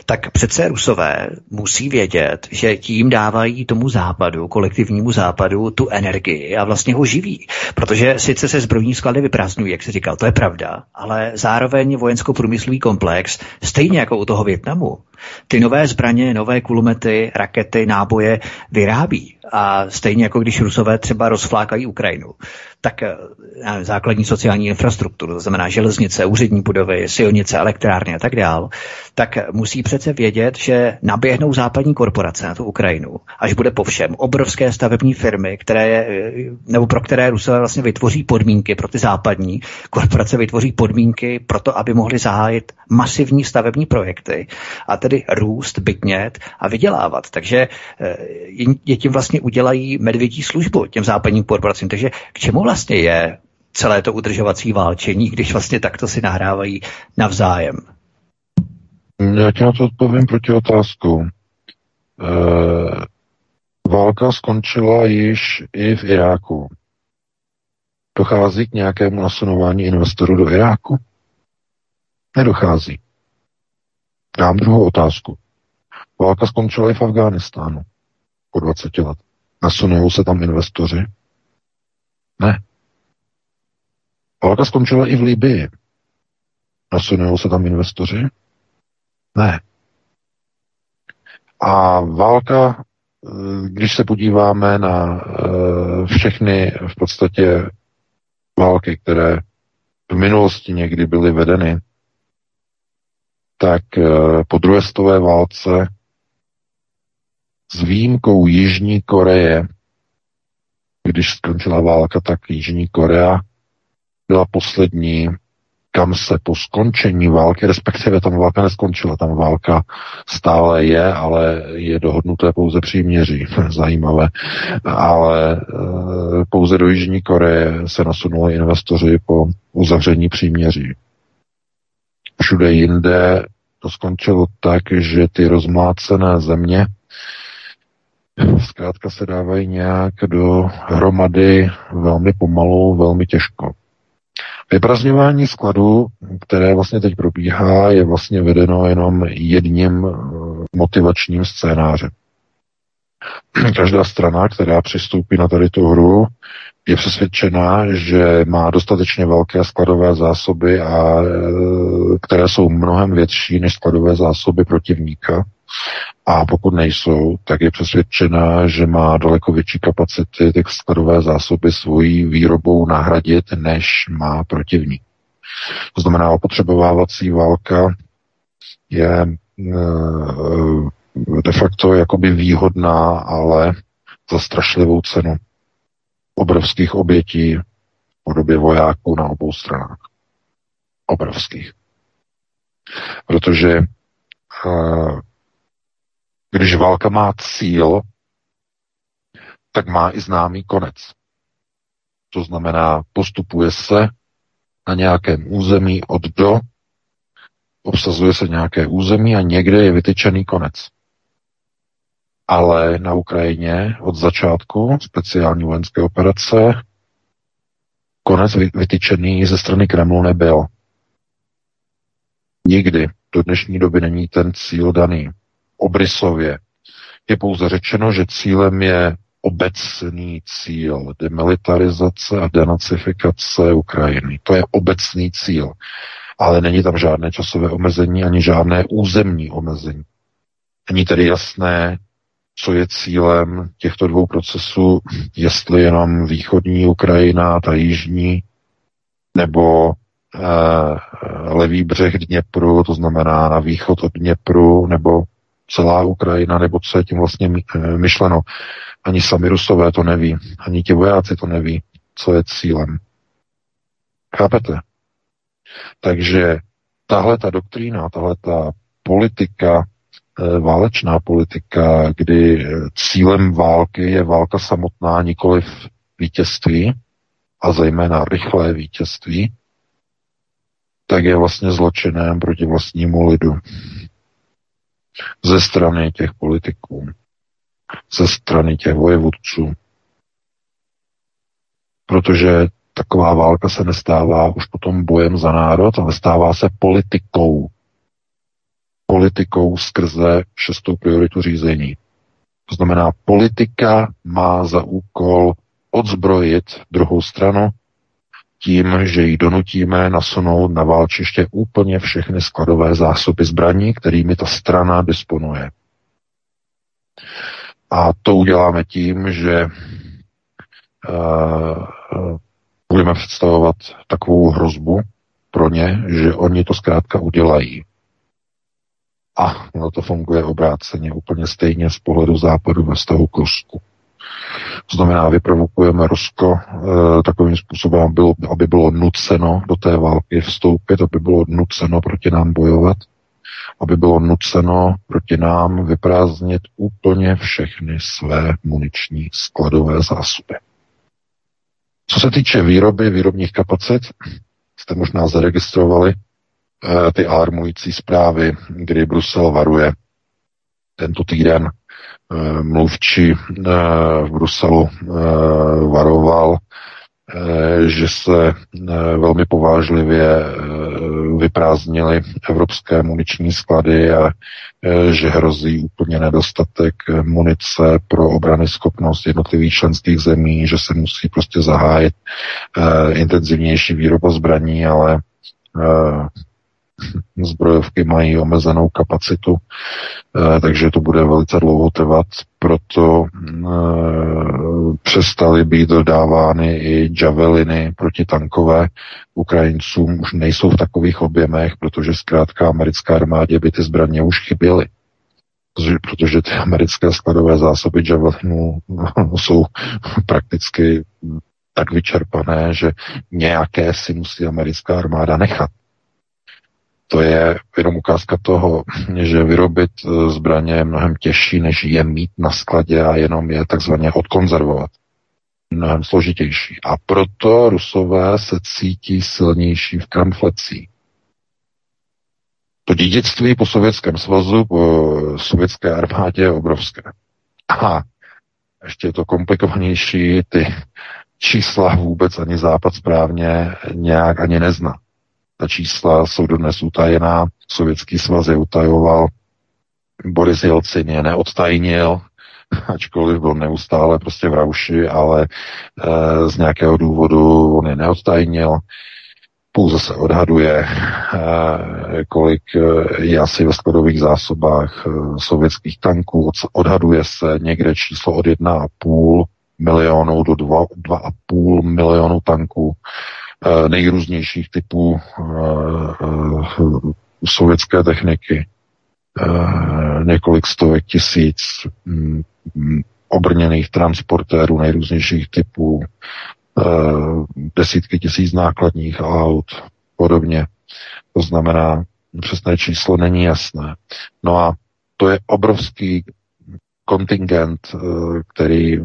tak přece Rusové musí vědět, že tím dávají tomu západu, kolektivnímu západu, tu energii a vlastně ho živí. Protože sice se zbrojní sklady vyprázdňují, jak se říkal, to je pravda, ale zároveň vojensko-průmyslový komplex, stejně jako u toho Větnamu, ty nové zbraně, nové kulomety, rakety, náboje vyrábí. A stejně jako když Rusové třeba rozflákají Ukrajinu, tak eh, základní sociální infrastrukturu, to znamená železnice, úřední budovy, silnice, elektrárny a tak dál, tak musí přece vědět, že naběhnou západní korporace na tu Ukrajinu, až bude po všem obrovské stavební firmy, které, nebo pro které Rusové vlastně vytvoří podmínky pro ty západní korporace vytvoří podmínky pro to, aby mohly zahájit masivní stavební projekty a tedy růst, bytnět a vydělávat. Takže eh, je tím vlastně udělají medvědí službu těm západním korporacím. Takže k čemu vlastně je celé to udržovací válčení, když vlastně takto si nahrávají navzájem? Já ti na to odpovím proti otázku. E, válka skončila již i v Iráku. Dochází k nějakému nasunování investorů do Iráku? Nedochází. Dám druhou otázku. Válka skončila i v Afghánistánu po 20 let. Nasunují se tam investoři? Ne. Válka skončila i v Libii. Nasunují se tam investoři? Ne. A válka, eh, když se podíváme na eh, všechny v podstatě války, které v minulosti někdy byly vedeny, tak eh, po druhé světové válce s výjimkou Jižní Koreje, když skončila válka, tak Jižní Korea byla poslední, kam se po skončení války, respektive tam válka neskončila, tam válka stále je, ale je dohodnuté pouze příměří, zajímavé, ale e, pouze do Jižní Koreje se nasunuli investoři po uzavření příměří. Všude jinde to skončilo tak, že ty rozmácené země zkrátka se dávají nějak do hromady velmi pomalu, velmi těžko. Vyprazňování skladu, které vlastně teď probíhá, je vlastně vedeno jenom jedním eh, motivačním scénářem. Každá strana, která přistoupí na tady tu hru, je přesvědčena, že má dostatečně velké skladové zásoby, a, e, které jsou mnohem větší než skladové zásoby protivníka. A pokud nejsou, tak je přesvědčena, že má daleko větší kapacity ty skladové zásoby svojí výrobou nahradit, než má protivník. To znamená, opotřebovávací válka je e, de facto jakoby výhodná, ale za strašlivou cenu obrovských obětí v podobě vojáků na obou stranách. Obrovských. Protože uh, když válka má cíl, tak má i známý konec. To znamená, postupuje se na nějakém území od do, obsazuje se nějaké území a někde je vytyčený konec ale na Ukrajině od začátku speciální vojenské operace konec vytyčený ze strany Kremlu nebyl. Nikdy do dnešní doby není ten cíl daný. Obrysově je pouze řečeno, že cílem je obecný cíl demilitarizace a denacifikace Ukrajiny. To je obecný cíl. Ale není tam žádné časové omezení ani žádné územní omezení. Není tedy jasné, co je cílem těchto dvou procesů, jestli jenom východní Ukrajina, ta jižní, nebo eh, levý břeh Dněpru, to znamená na východ od Dněpru, nebo celá Ukrajina, nebo co je tím vlastně eh, myšleno. Ani sami Rusové to neví, ani ti vojáci to neví, co je cílem. Chápete? Takže tahle ta doktrína, tahle ta politika válečná politika, kdy cílem války je válka samotná, nikoli vítězství, a zejména rychlé vítězství, tak je vlastně zločinem proti vlastnímu lidu. Ze strany těch politiků, ze strany těch vojevůdců. Protože taková válka se nestává už potom bojem za národ, ale stává se politikou politikou skrze šestou prioritu řízení. To znamená, politika má za úkol odzbrojit druhou stranu tím, že ji donutíme nasunout na válčiště úplně všechny skladové zásoby zbraní, kterými ta strana disponuje. A to uděláme tím, že uh, budeme představovat takovou hrozbu pro ně, že oni to zkrátka udělají. A ono to funguje obráceně úplně stejně z pohledu západu ve vztahu k Rusku. To znamená, vyprovokujeme Rusko e, takovým způsobem, aby bylo, aby bylo nuceno do té války vstoupit, aby bylo nuceno proti nám bojovat, aby bylo nuceno proti nám vyprázdnit úplně všechny své muniční skladové zásoby. Co se týče výroby, výrobních kapacit, jste možná zaregistrovali, ty alarmující zprávy, kdy Brusel varuje tento týden. Eh, mluvčí eh, v Bruselu varoval, že se velmi povážlivě vyprázdnily evropské muniční sklady a že hrozí úplně nedostatek munice pro obrany schopnost jednotlivých členských zemí, že se musí prostě zahájit intenzivnější výroba zbraní, ale zbrojovky mají omezenou kapacitu, eh, takže to bude velice dlouho trvat, proto eh, přestaly být dodávány i javeliny protitankové Ukrajincům, už nejsou v takových objemech, protože zkrátka americká armádě by ty zbraně už chyběly. Protože ty americké skladové zásoby javelinů jsou prakticky tak vyčerpané, že nějaké si musí americká armáda nechat to je jenom ukázka toho, že vyrobit eh, zbraně je mnohem těžší, než je mít na skladě a jenom je takzvaně odkonzervovat. Mnohem složitější. A proto Rusové se cítí silnější v kramflecích. To dědictví po Sovětském svazu, po sovětské armádě je obrovské. A ještě je to komplikovanější, ty čísla vůbec ani Západ správně nějak ani nezná. Ta čísla jsou dodnes utajená, Sovětský svaz je utajoval, Boris Jelcin je neodtajnil, ačkoliv byl neustále prostě v rauši, ale e, z nějakého důvodu on je neodtajnil. Pouze se odhaduje, e, kolik je asi ve skladových zásobách e, sovětských tanků. Odhaduje se někde číslo od 1,5 milionů do 2,5 milionů tanků e, nejrůznějších typů e, e, sovětské techniky. Eh, několik stovek tisíc mm, obrněných transportérů nejrůznějších typů, eh, desítky tisíc nákladních aut, podobně. To znamená, přesné číslo není jasné. No a to je obrovský kontingent, eh, který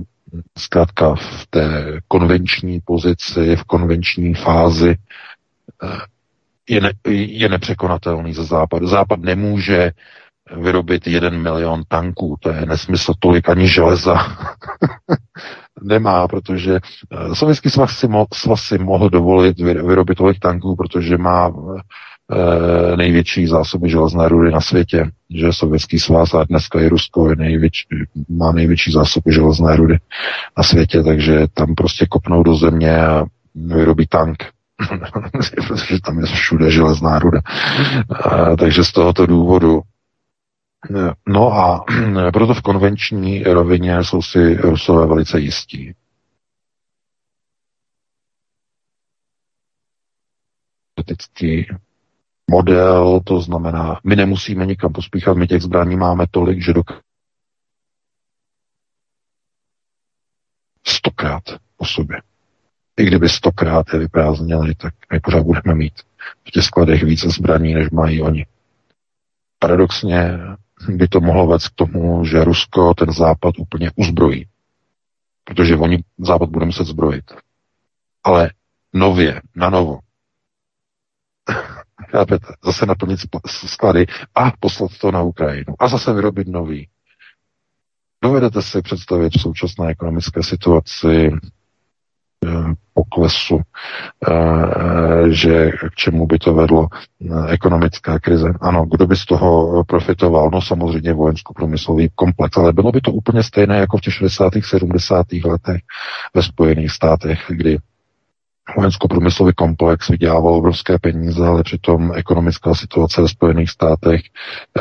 zkrátka v té konvenční pozici, v konvenční fázi je, ne, je nepřekonatelný ze západu. Západ nemůže vyrobit jeden milion tanků, to je nesmysl, tolik ani železa nemá, protože eh, Sovětský svaz si, mo, svaz si mohl dovolit vyrobit tolik tanků, protože má e, největší zásoby železné rudy na světě, že Sovětský svaz a dneska i Rusko je největší, má největší zásoby železné rudy na světě, takže tam prostě kopnou do země a vyrobí tank protože tam je všude železná ruda. A, takže z tohoto důvodu No a proto v konvenční rovině jsou si Rusové velice jistí. Politický model, to znamená, my nemusíme nikam pospíchat, my těch zbraní máme tolik, že dokážeme stokrát po sobě i kdyby stokrát je vyprázdnili, tak my pořád budeme mít v těch skladech více zbraní, než mají oni. Paradoxně by to mohlo vést k tomu, že Rusko ten západ úplně uzbrojí. Protože oni západ bude muset zbrojit. Ale nově, na novo. Chápete? Zase naplnit sklady a poslat to na Ukrajinu. A zase vyrobit nový. Dovedete si představit v současné ekonomické situaci Eh, poklesu, eh, že k čemu by to vedlo eh, ekonomická krize. Ano, kdo by z toho profitoval? No samozřejmě vojensko-průmyslový komplex, ale bylo by to úplně stejné jako v těch 60. 70. letech ve Spojených státech, kdy vojensko-průmyslový komplex vydělával obrovské peníze, ale přitom ekonomická situace ve Spojených státech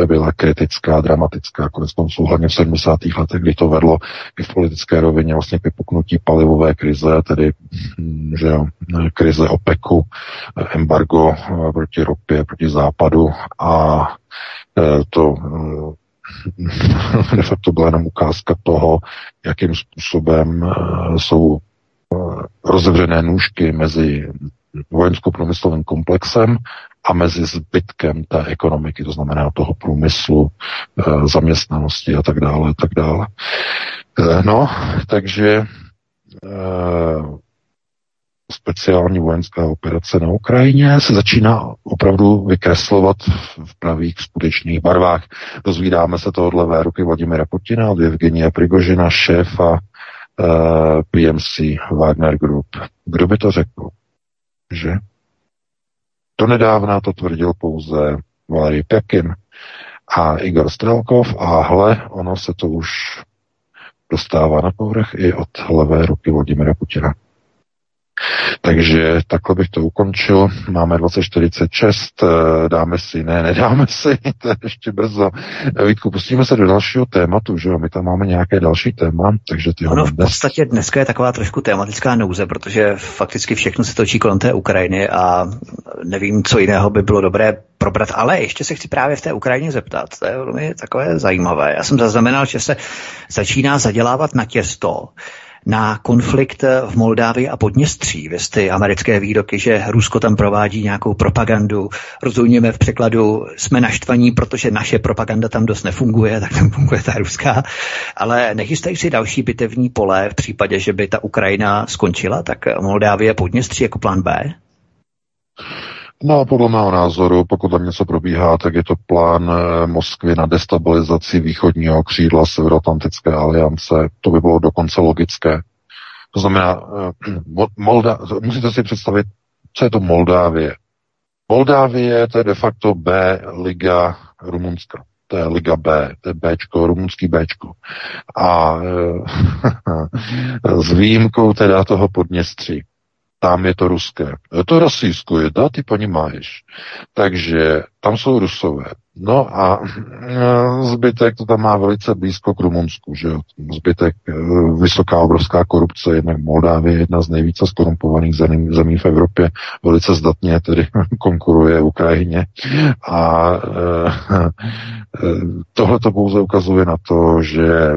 eh, byla kritická, dramatická. Konec konců hlavně v 70. letech, kdy to vedlo i v politické rovině vlastně k vypuknutí palivové krize, tedy hm, že jo, krize OPECu, eh, embargo eh, proti ropě, proti západu a to de facto byla jenom ukázka toho, jakým způsobem jsou rozevřené nůžky mezi vojensko-průmyslovým komplexem a mezi zbytkem té ekonomiky, to znamená toho průmyslu, eh, zaměstnanosti a tak dále, a tak dále. Eh, no, takže eh, speciální vojenská operace na Ukrajině se začíná opravdu vykreslovat v pravých skutečných barvách. Dozvídáme se to od levé ruky Vladimira Putina, od Evgenia Prigožina, šéfa PMC Wagner Group. Kdo by to řekl? Že? To nedávna to tvrdil pouze Valery Pekin a Igor Strelkov a hle, ono se to už dostává na povrch i od levé ruky Vladimira Putina. Takže takhle bych to ukončil. Máme 2046, eh, dáme si, ne, nedáme si, to je ještě brzo. Vítku, pustíme se do dalšího tématu, že jo? My tam máme nějaké další téma, takže ty Ono v podstatě dneska je taková trošku tématická nouze, protože fakticky všechno se točí kolem té Ukrajiny a nevím, co jiného by bylo dobré probrat, ale ještě se chci právě v té Ukrajině zeptat. To je velmi takové zajímavé. Já jsem zaznamenal, že se začíná zadělávat na těsto, na konflikt v Moldávii a Podněstří. Vy ty americké výroky, že Rusko tam provádí nějakou propagandu. Rozumíme v překladu, jsme naštvaní, protože naše propaganda tam dost nefunguje, tak tam funguje ta ruská. Ale nechystají si další bitevní pole v případě, že by ta Ukrajina skončila, tak Moldávie a Podněstří jako plán B? No, podle mého názoru, pokud tam něco probíhá, tak je to plán eh, Moskvy na destabilizaci východního křídla Severoatlantické aliance. To by bylo dokonce logické. To znamená, eh, Molda, musíte si představit, co je to Moldávie. Moldávie to je de facto B liga Rumunska. to je Liga B, to je Bčko, rumunský Bčko. A s výjimkou teda toho Podněstří tam je to ruské. To je, dá, ty paní máš. Takže tam jsou rusové. No a e, zbytek to tam má velice blízko k Rumunsku, že jo. Zbytek, e, vysoká obrovská korupce, jednak Moldávie, jedna z nejvíce skorumpovaných zemí, zemí v Evropě, velice zdatně tedy konkuruje Ukrajině. A e, tohle to pouze ukazuje na to, že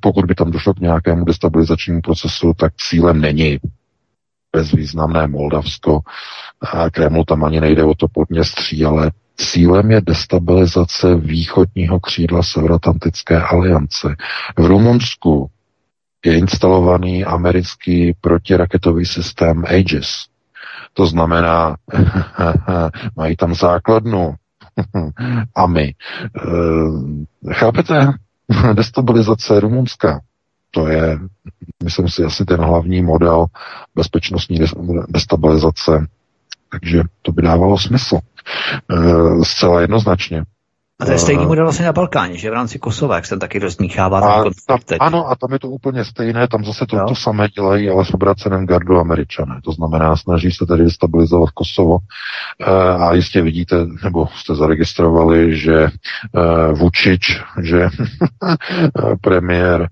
pokud by tam došlo k nějakému destabilizačnímu procesu, tak cílem není bezvýznamné Moldavsko. A Kremlu tam ani nejde o to podněstří, ale cílem je destabilizace východního křídla Severoatlantické aliance. V Rumunsku je instalovaný americký protiraketový systém Aegis. To znamená, mají tam základnu a my. Eh, chápete? Destabilizace Rumunska to je, myslím si, asi ten hlavní model bezpečnostní destabilizace. Takže to by dávalo smysl. E, zcela jednoznačně. A to je stejný model vlastně na Balkáně, že v rámci Kosova, jak se taky rozmíchává ten konflikt. Tam, ano, a tam je to úplně stejné, tam zase to, to samé dělají, ale s obraceném gardu američané. To znamená, snaží se tady stabilizovat Kosovo e, a jistě vidíte, nebo jste zaregistrovali, že e, Vučič, že premiér e,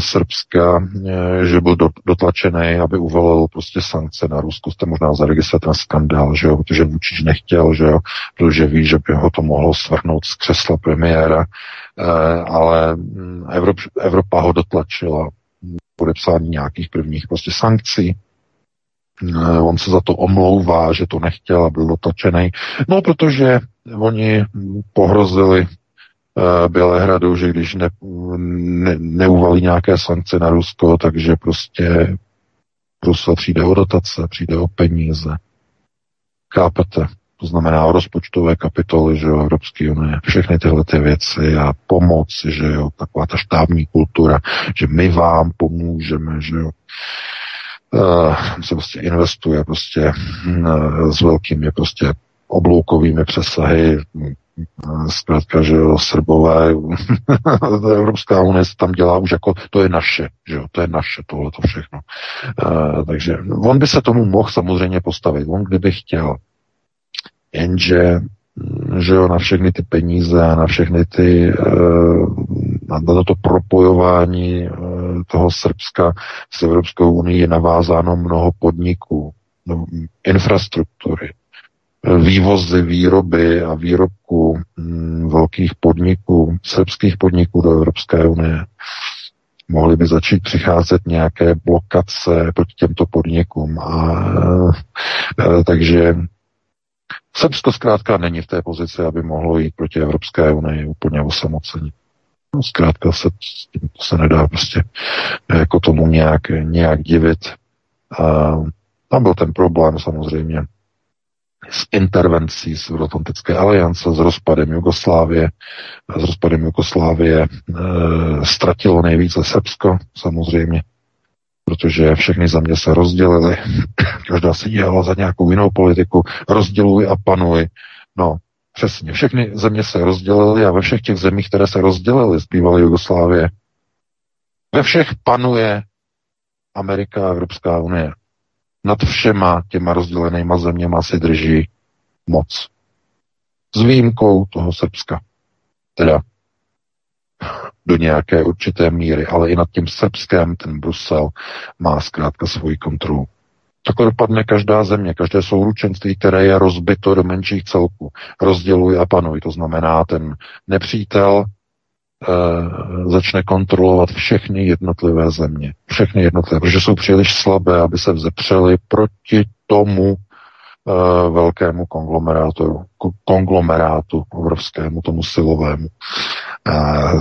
Srbska, e, že byl do, dotlačený, aby uvalil prostě sankce na Rusko. Jste možná zaregistrovali ten skandál, že jo, protože Vučič nechtěl, že jo, protože ví, že by ho to mohlo svrhnout svrhnout z křesla premiéra, eh, ale mm, Evrop, Evropa ho dotlačila podepsání nějakých prvních prostě sankcí. Eh, on se za to omlouvá, že to nechtěl a byl dotlačený. No, protože oni pohrozili eh, Bělehradu, že když ne, ne, neuvalí nějaké sankce na Rusko, takže prostě Rusko přijde o dotace, přijde o peníze. Chápete? To znamená rozpočtové kapitoly, že jo, Evropské unie, všechny tyhle ty věci a pomoc, že jo, taková ta štábní kultura, že my vám pomůžeme, že jo. Uh, se prostě investuje prostě uh, s velkými prostě obloukovými přesahy, zkrátka, že jo, Srbové, Evropská unie se tam dělá už jako, to je naše, že jo, to je naše, tohle to všechno. Uh, takže on by se tomu mohl samozřejmě postavit, on kdyby chtěl, Jenže že jo, na všechny ty peníze a na všechny ty, eh, na to propojování eh, toho Srbska s Evropskou unii je navázáno mnoho podniků, no, infrastruktury, vývozy, výroby a výrobků hm, velkých podniků, srbských podniků do Evropské unie. Mohly by začít přicházet nějaké blokace proti těmto podnikům. A, takže Srbsko zkrátka není v té pozici, aby mohlo jít proti Evropské unii úplně osamocení. No, zkrátka se, se nedá prostě jako tomu nějak, nějak divit. A tam byl ten problém samozřejmě s intervencí z Euroatlantické aliance, s rozpadem Jugoslávie. S rozpadem Jugoslávie e, ztratilo nejvíce Srbsko, samozřejmě protože všechny země se rozdělily, každá se dělala za nějakou jinou politiku, rozděluj a panuj. No, přesně, všechny země se rozdělily a ve všech těch zemích, které se rozdělily z bývalé Jugoslávie, ve všech panuje Amerika a Evropská unie. Nad všema těma rozdělenýma zeměma si drží moc. S výjimkou toho Srbska. Teda do nějaké určité míry, ale i nad tím Srbskem ten Brusel má zkrátka svoji kontrolu. Takhle dopadne každá země, každé souručenství, které je rozbito do menších celků. Rozděluj a panuj. To znamená, ten nepřítel e, začne kontrolovat všechny jednotlivé země. Všechny jednotlivé, protože jsou příliš slabé, aby se vzepřeli proti tomu Eh, velkému konglomerátu, konglomerátu obrovskému, tomu silovému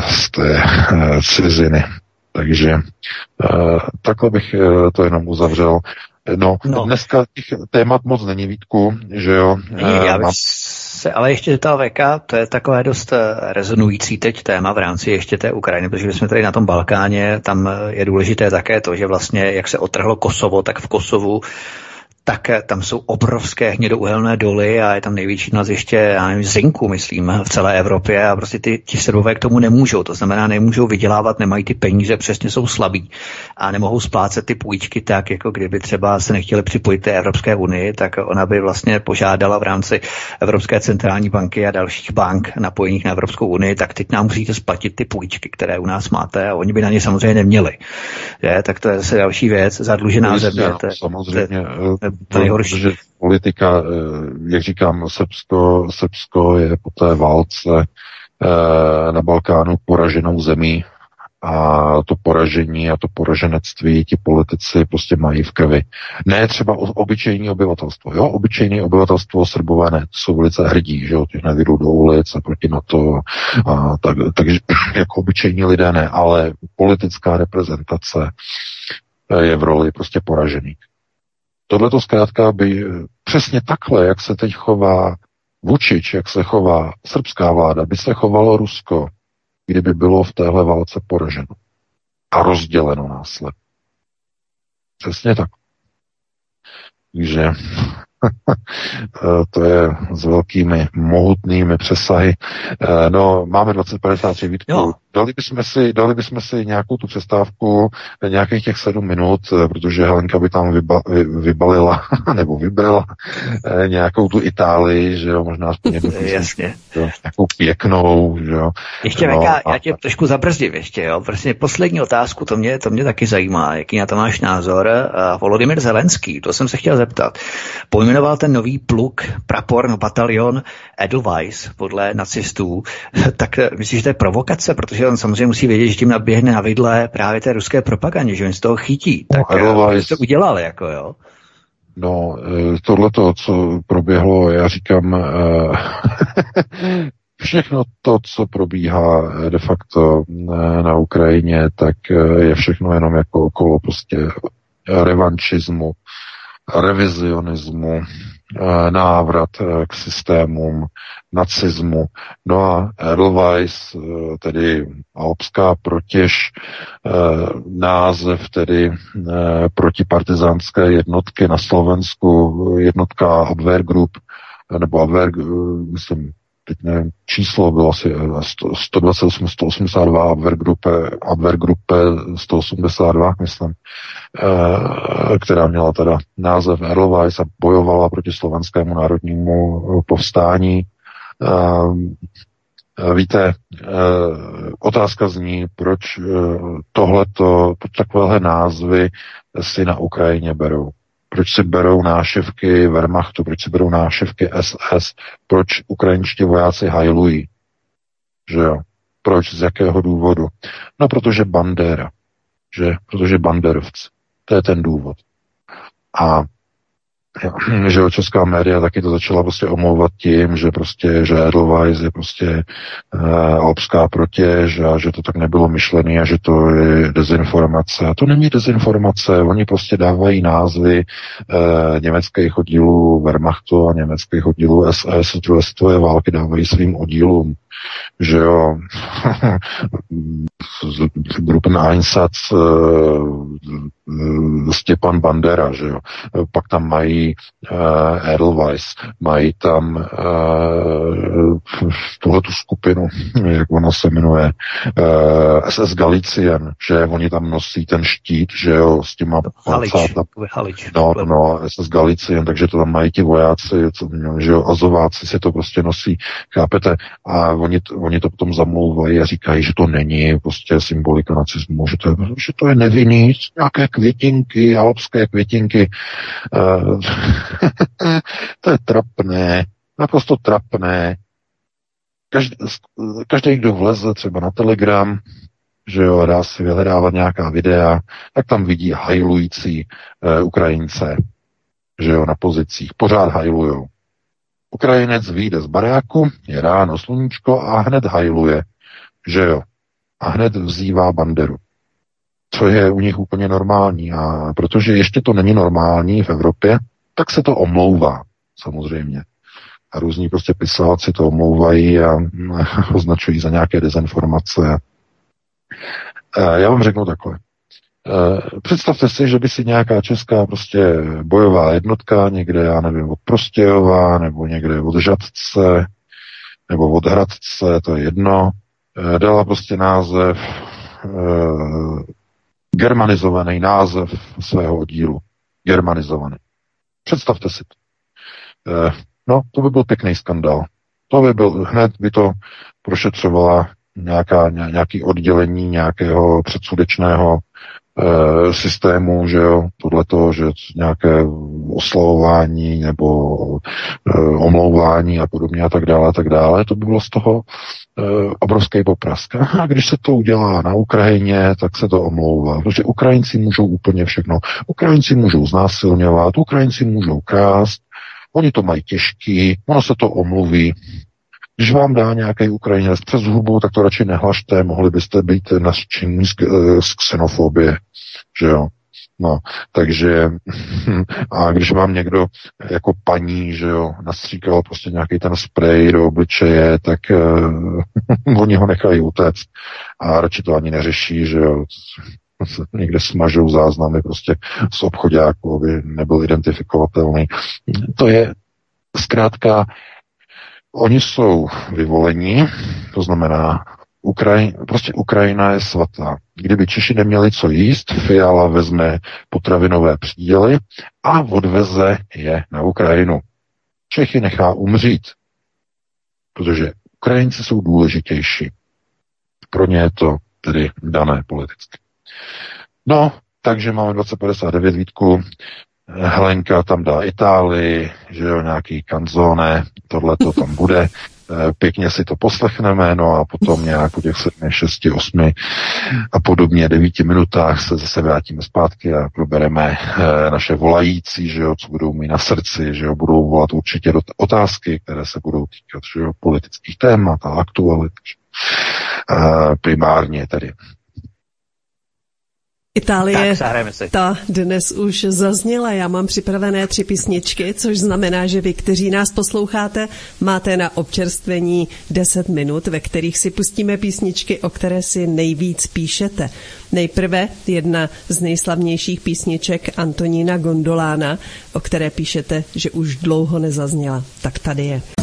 z té uh, ciziny. Takže uh, takhle bych uh, to jenom uzavřel. No, no, dneska těch témat moc není výtku, že jo. Není, já bych se ale ještě ta VK, to je takové dost rezonující teď téma v rámci ještě té Ukrajiny, protože jsme tady na tom Balkáně, tam je důležité také to, že vlastně jak se otrhlo Kosovo, tak v Kosovu tak tam jsou obrovské hnědouhelné doly a je tam největší ještě, já nevím, zinku, myslím, v celé Evropě a prostě ty, ti Srbové k tomu nemůžou. To znamená, nemůžou vydělávat, nemají ty peníze, přesně jsou slabí a nemohou splácet ty půjčky tak, jako kdyby třeba se nechtěli připojit té Evropské unii, tak ona by vlastně požádala v rámci Evropské centrální banky a dalších bank napojených na Evropskou unii, tak teď nám musíte splatit ty půjčky, které u nás máte a oni by na ně samozřejmě neměli. Je, tak to je zase další věc, zadlužená země. Samozřejmě, to, to nejhorší. Protože politika, eh, jak říkám, Srbsko, Srbsko je po té válce eh, na Balkánu poraženou zemí a to poražení a to poraženectví ti politici prostě mají v krvi. Ne třeba obyčejní obyvatelstvo. Jo, obyčejné obyvatelstvo srbové jsou velice hrdí, že jo, těch nevyjdou do ulic a proti na to. A tak, takže jako obyčejní lidé ne, ale politická reprezentace eh, je v roli prostě poražených. Tohle to zkrátka by přesně takhle, jak se teď chová Vučič, jak se chová srbská vláda, by se chovalo Rusko, kdyby bylo v téhle válce poraženo a rozděleno následně. Přesně tak. Takže to je s velkými mohutnými přesahy. Eh, no, máme 2053 výtku. Dali bychom, si, dali bychom si nějakou tu přestávku, eh, nějakých těch sedm minut, eh, protože Helenka by tam vyba, vybalila, nebo vybrala nějakou tu Itálii, že jo, možná aspoň Jasně. Jo, nějakou pěknou, že jo. Ještě no, Veka, já tě trošku zabrzdím ještě, jo. Prostě poslední otázku, to mě, to mě taky zajímá, jaký na to máš názor. Uh, Volodymyr Zelenský, to jsem se chtěl zeptat. Pojmenoval ten nový pluk, prapor, no batalion Edelweiss podle nacistů, tak myslíš, že to je provokace, protože on samozřejmě musí vědět, že tím naběhne na vidle právě té ruské propagandě, že on z toho chytí. Tak no, Edelweiss... to udělal, jako jo. No, eh, tohle to, co proběhlo, já říkám, eh, všechno to, co probíhá de facto eh, na Ukrajině, tak je všechno jenom jako okolo prostě revanšismu, revizionismu, Eh, návrat eh, k systémům nacismu. No a Edelweiss, eh, tedy alpská protěž, název tedy protipartizánské jednotky na Slovensku, jednotka Abwehrgrupp, nebo Abwehr, myslím, teď nevím, číslo bylo asi 128, 182 Abwehrgruppe, Abwehrgruppe 182, myslím, eh, která měla teda název Erlweiss a bojovala proti slovenskému národnímu povstání. Eh, víte, eh, otázka zní, proč tohleto, proč takovéhle názvy si na Ukrajině berou proč si berou náševky Wehrmachtu, proč si berou náševky SS, proč ukrajinští vojáci hajlují. Že jo? Proč, z jakého důvodu? No, protože Bandera, že? Protože Banderovci. To je ten důvod. A že jo, česká média taky to začala prostě omlouvat tím, že prostě, že Edelweiss je prostě uh, alpská protěž a že to tak nebylo myšlené a že to je dezinformace. A to není dezinformace, oni prostě dávají názvy uh, německých oddílů Wehrmachtu a německých oddílů SS druhé světové války dávají svým oddílům že jo, Gruppeneinsatz uh, Stepan Bandera, že jo, pak tam mají uh, Edelweiss, mají tam uh, tuhle tu skupinu, jak ona se jmenuje, uh, SS Galicien, že oni tam nosí ten štít, že jo, s těma Halič, Halič, no, no, SS Galicien, takže to tam mají ti vojáci, co, že jo, azováci si to prostě nosí, chápete, a oni, oni to potom zamlouvají a říkají, že to není prostě symbolika nacismu, že to je, že to je nevinný, nějaké květinky, alpské květinky. Uh, to je trapné, naprosto trapné. Každý, každý, kdo vleze třeba na Telegram, že jo, dá si vyhledávat nějaká videa, tak tam vidí hajlující uh, Ukrajince, že jo, na pozicích, pořád hajlujou. Ukrajinec vyjde z baráku, je ráno sluníčko a hned hajluje, že jo. A hned vzývá banderu. Co je u nich úplně normální. A protože ještě to není normální v Evropě, tak se to omlouvá, samozřejmě. A různí prostě pisáci to omlouvají a označují za nějaké dezinformace. Já vám řeknu takhle. Představte si, že by si nějaká česká prostě bojová jednotka někde, já nevím, od Prostějova, nebo někde od Žadce, nebo od Hradce, to je jedno, dala prostě název, germanizovaný název svého oddílu. Germanizovaný. Představte si to. No, to by byl pěkný skandál. To by byl, hned by to prošetřovala nějaká, nějaký oddělení nějakého předsudečného e, systému, že jo, tohleto, že nějaké oslavování nebo e, omlouvání a podobně a tak dále a tak dále, to by bylo z toho e, obrovský poprask. A když se to udělá na Ukrajině, tak se to omlouvá, protože Ukrajinci můžou úplně všechno. Ukrajinci můžou znásilňovat, Ukrajinci můžou krást, oni to mají těžký, ono se to omluví, když vám dá nějaký Ukrajinec přes hubu, tak to radši nehlašte, mohli byste být nařčení z, eh, z xenofobie, že jo. No, takže a když vám někdo jako paní, že jo, nastříkal prostě nějaký ten sprej do obličeje, tak uh, oni ho nechají utéct a radši to ani neřeší, že jo, někde smažou záznamy prostě z obchodáku, aby nebyl identifikovatelný. To je zkrátka Oni jsou vyvolení, to znamená, Ukraj, prostě Ukrajina je svatá. Kdyby Češi neměli co jíst, Fiala vezme potravinové příděly a odveze je na Ukrajinu. Čechy nechá umřít, protože Ukrajinci jsou důležitější. Pro ně je to tedy dané politicky. No, takže máme 2059 Vítku. Helenka tam dá Itálii, že jo, nějaký kanzone, tohle to tam bude. Eh, pěkně si to poslechneme, no a potom nějak po těch 7, 6, 8 a podobně 9 minutách se zase vrátíme zpátky a probereme eh, naše volající, že jo, co budou mít na srdci, že jo, budou volat určitě do otázky, které se budou týkat, že jo, politických témat a aktualit. Eh, primárně tedy. Itálie, tak, ta dnes už zazněla. Já mám připravené tři písničky, což znamená, že vy, kteří nás posloucháte, máte na občerstvení 10 minut, ve kterých si pustíme písničky, o které si nejvíc píšete. Nejprve jedna z nejslavnějších písniček Antonína Gondolána, o které píšete, že už dlouho nezazněla. Tak tady je.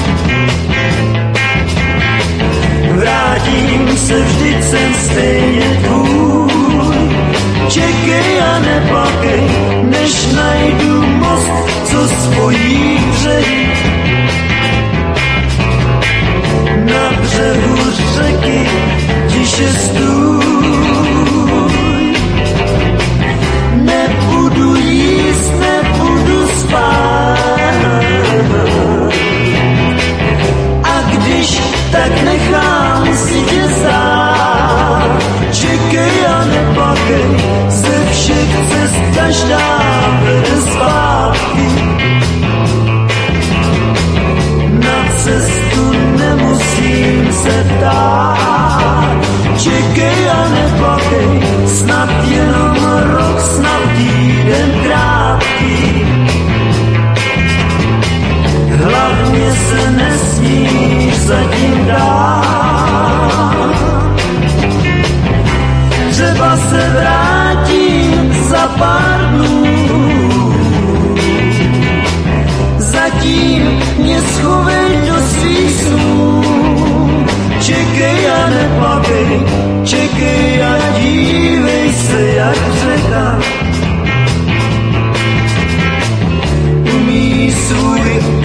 Vrátím se, vždyť jsem stejně tvůj. Čekej a neplakej, než najdu most, co spojí břeh. Na břehu řeky tiše stůj. Nebudu jíst, nebudu spát. A když tak nechám zpátky. Na cestu nemusím. Čekej a neplakej, snad jenom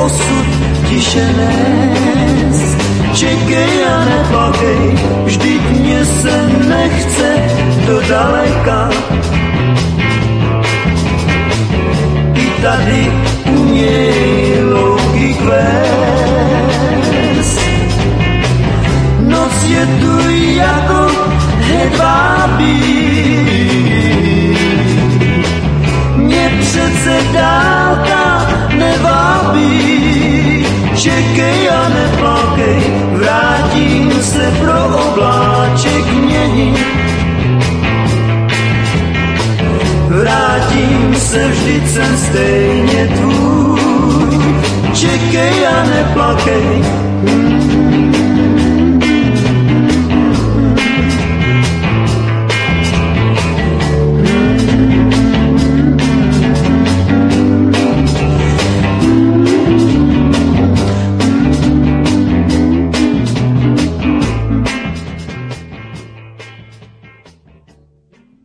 osud tiše nes. Čekej a neplakej, vždyť mě se nechce do daleka. I tady uměj louky kvést. Noc je tu jako hedvábí. Mě přece čekej a neplakej, vrátím se pro obláček měnit. Vrátím se, vždyť jsem stejně tvůj, čekej a neplakej,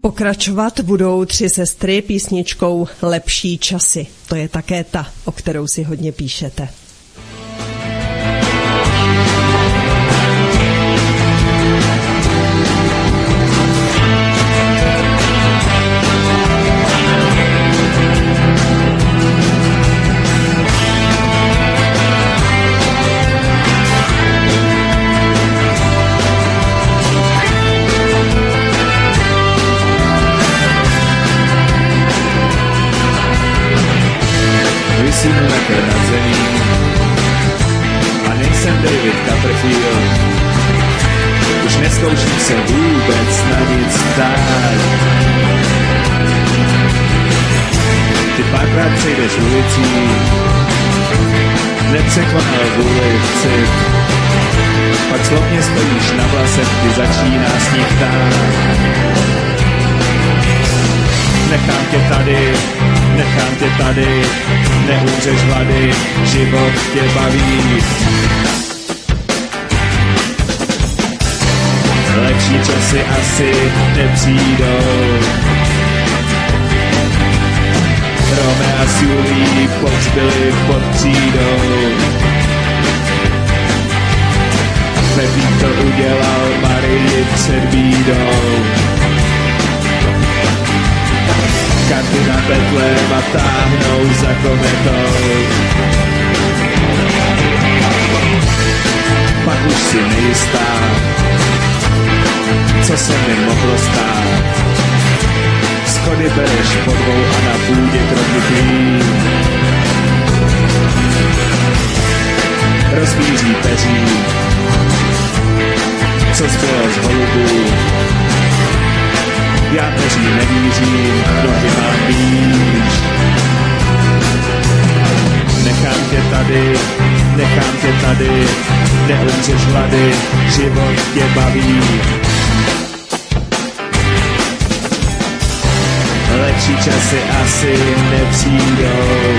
Pokračovat budou tři sestry písničkou Lepší časy. To je také ta, o kterou si hodně píšete. Nepřekonal vůli cit. Pak slovně stojíš na vlasech, kdy začíná sníh. Nechám tě tady, nechám tě tady, neumřeš hlady, život tě baví. Lepší časy asi nepřijdou. Rome a Julí povzbyli pod třídou. Pepík to udělal Marii před bídou. Karty na Betlém a táhnou za kometou. Pak už si nejistá, co se mi mohlo stát. Schody bereš po dvou a na půdě kroky klín. Rozvíří peří, co zbylo z holubů, já peří nevířím, nohy mám blíž. Nechám tě tady, nechám tě tady, neumřeš hlady, život tě baví. Lepší časy asi nepřijdou.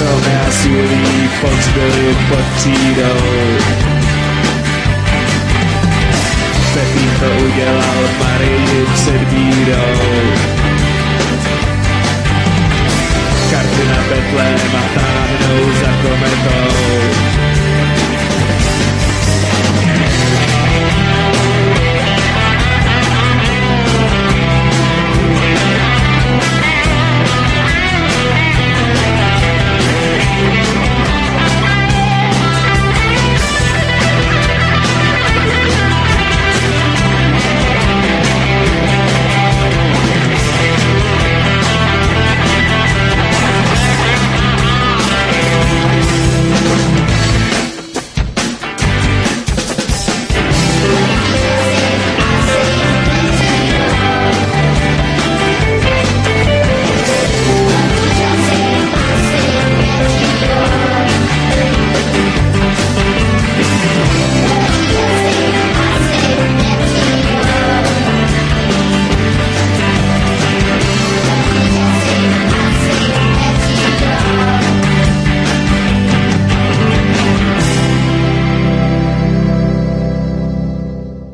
Rome a Julí povzbyli pod třídou. Pepín to udělal Marii před bídou. Karty na Betlém a táhnou za kometou.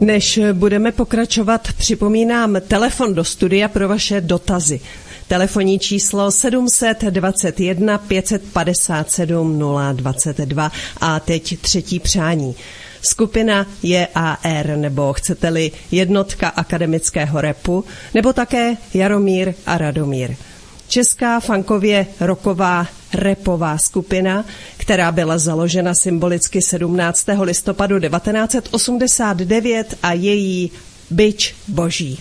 Než budeme pokračovat, připomínám telefon do studia pro vaše dotazy. Telefonní číslo 721 557 022 a teď třetí přání. Skupina JAR, nebo chcete-li jednotka akademického repu, nebo také Jaromír a Radomír. Česká fankově roková repová skupina, která byla založena symbolicky 17. listopadu 1989 a její Byč boží.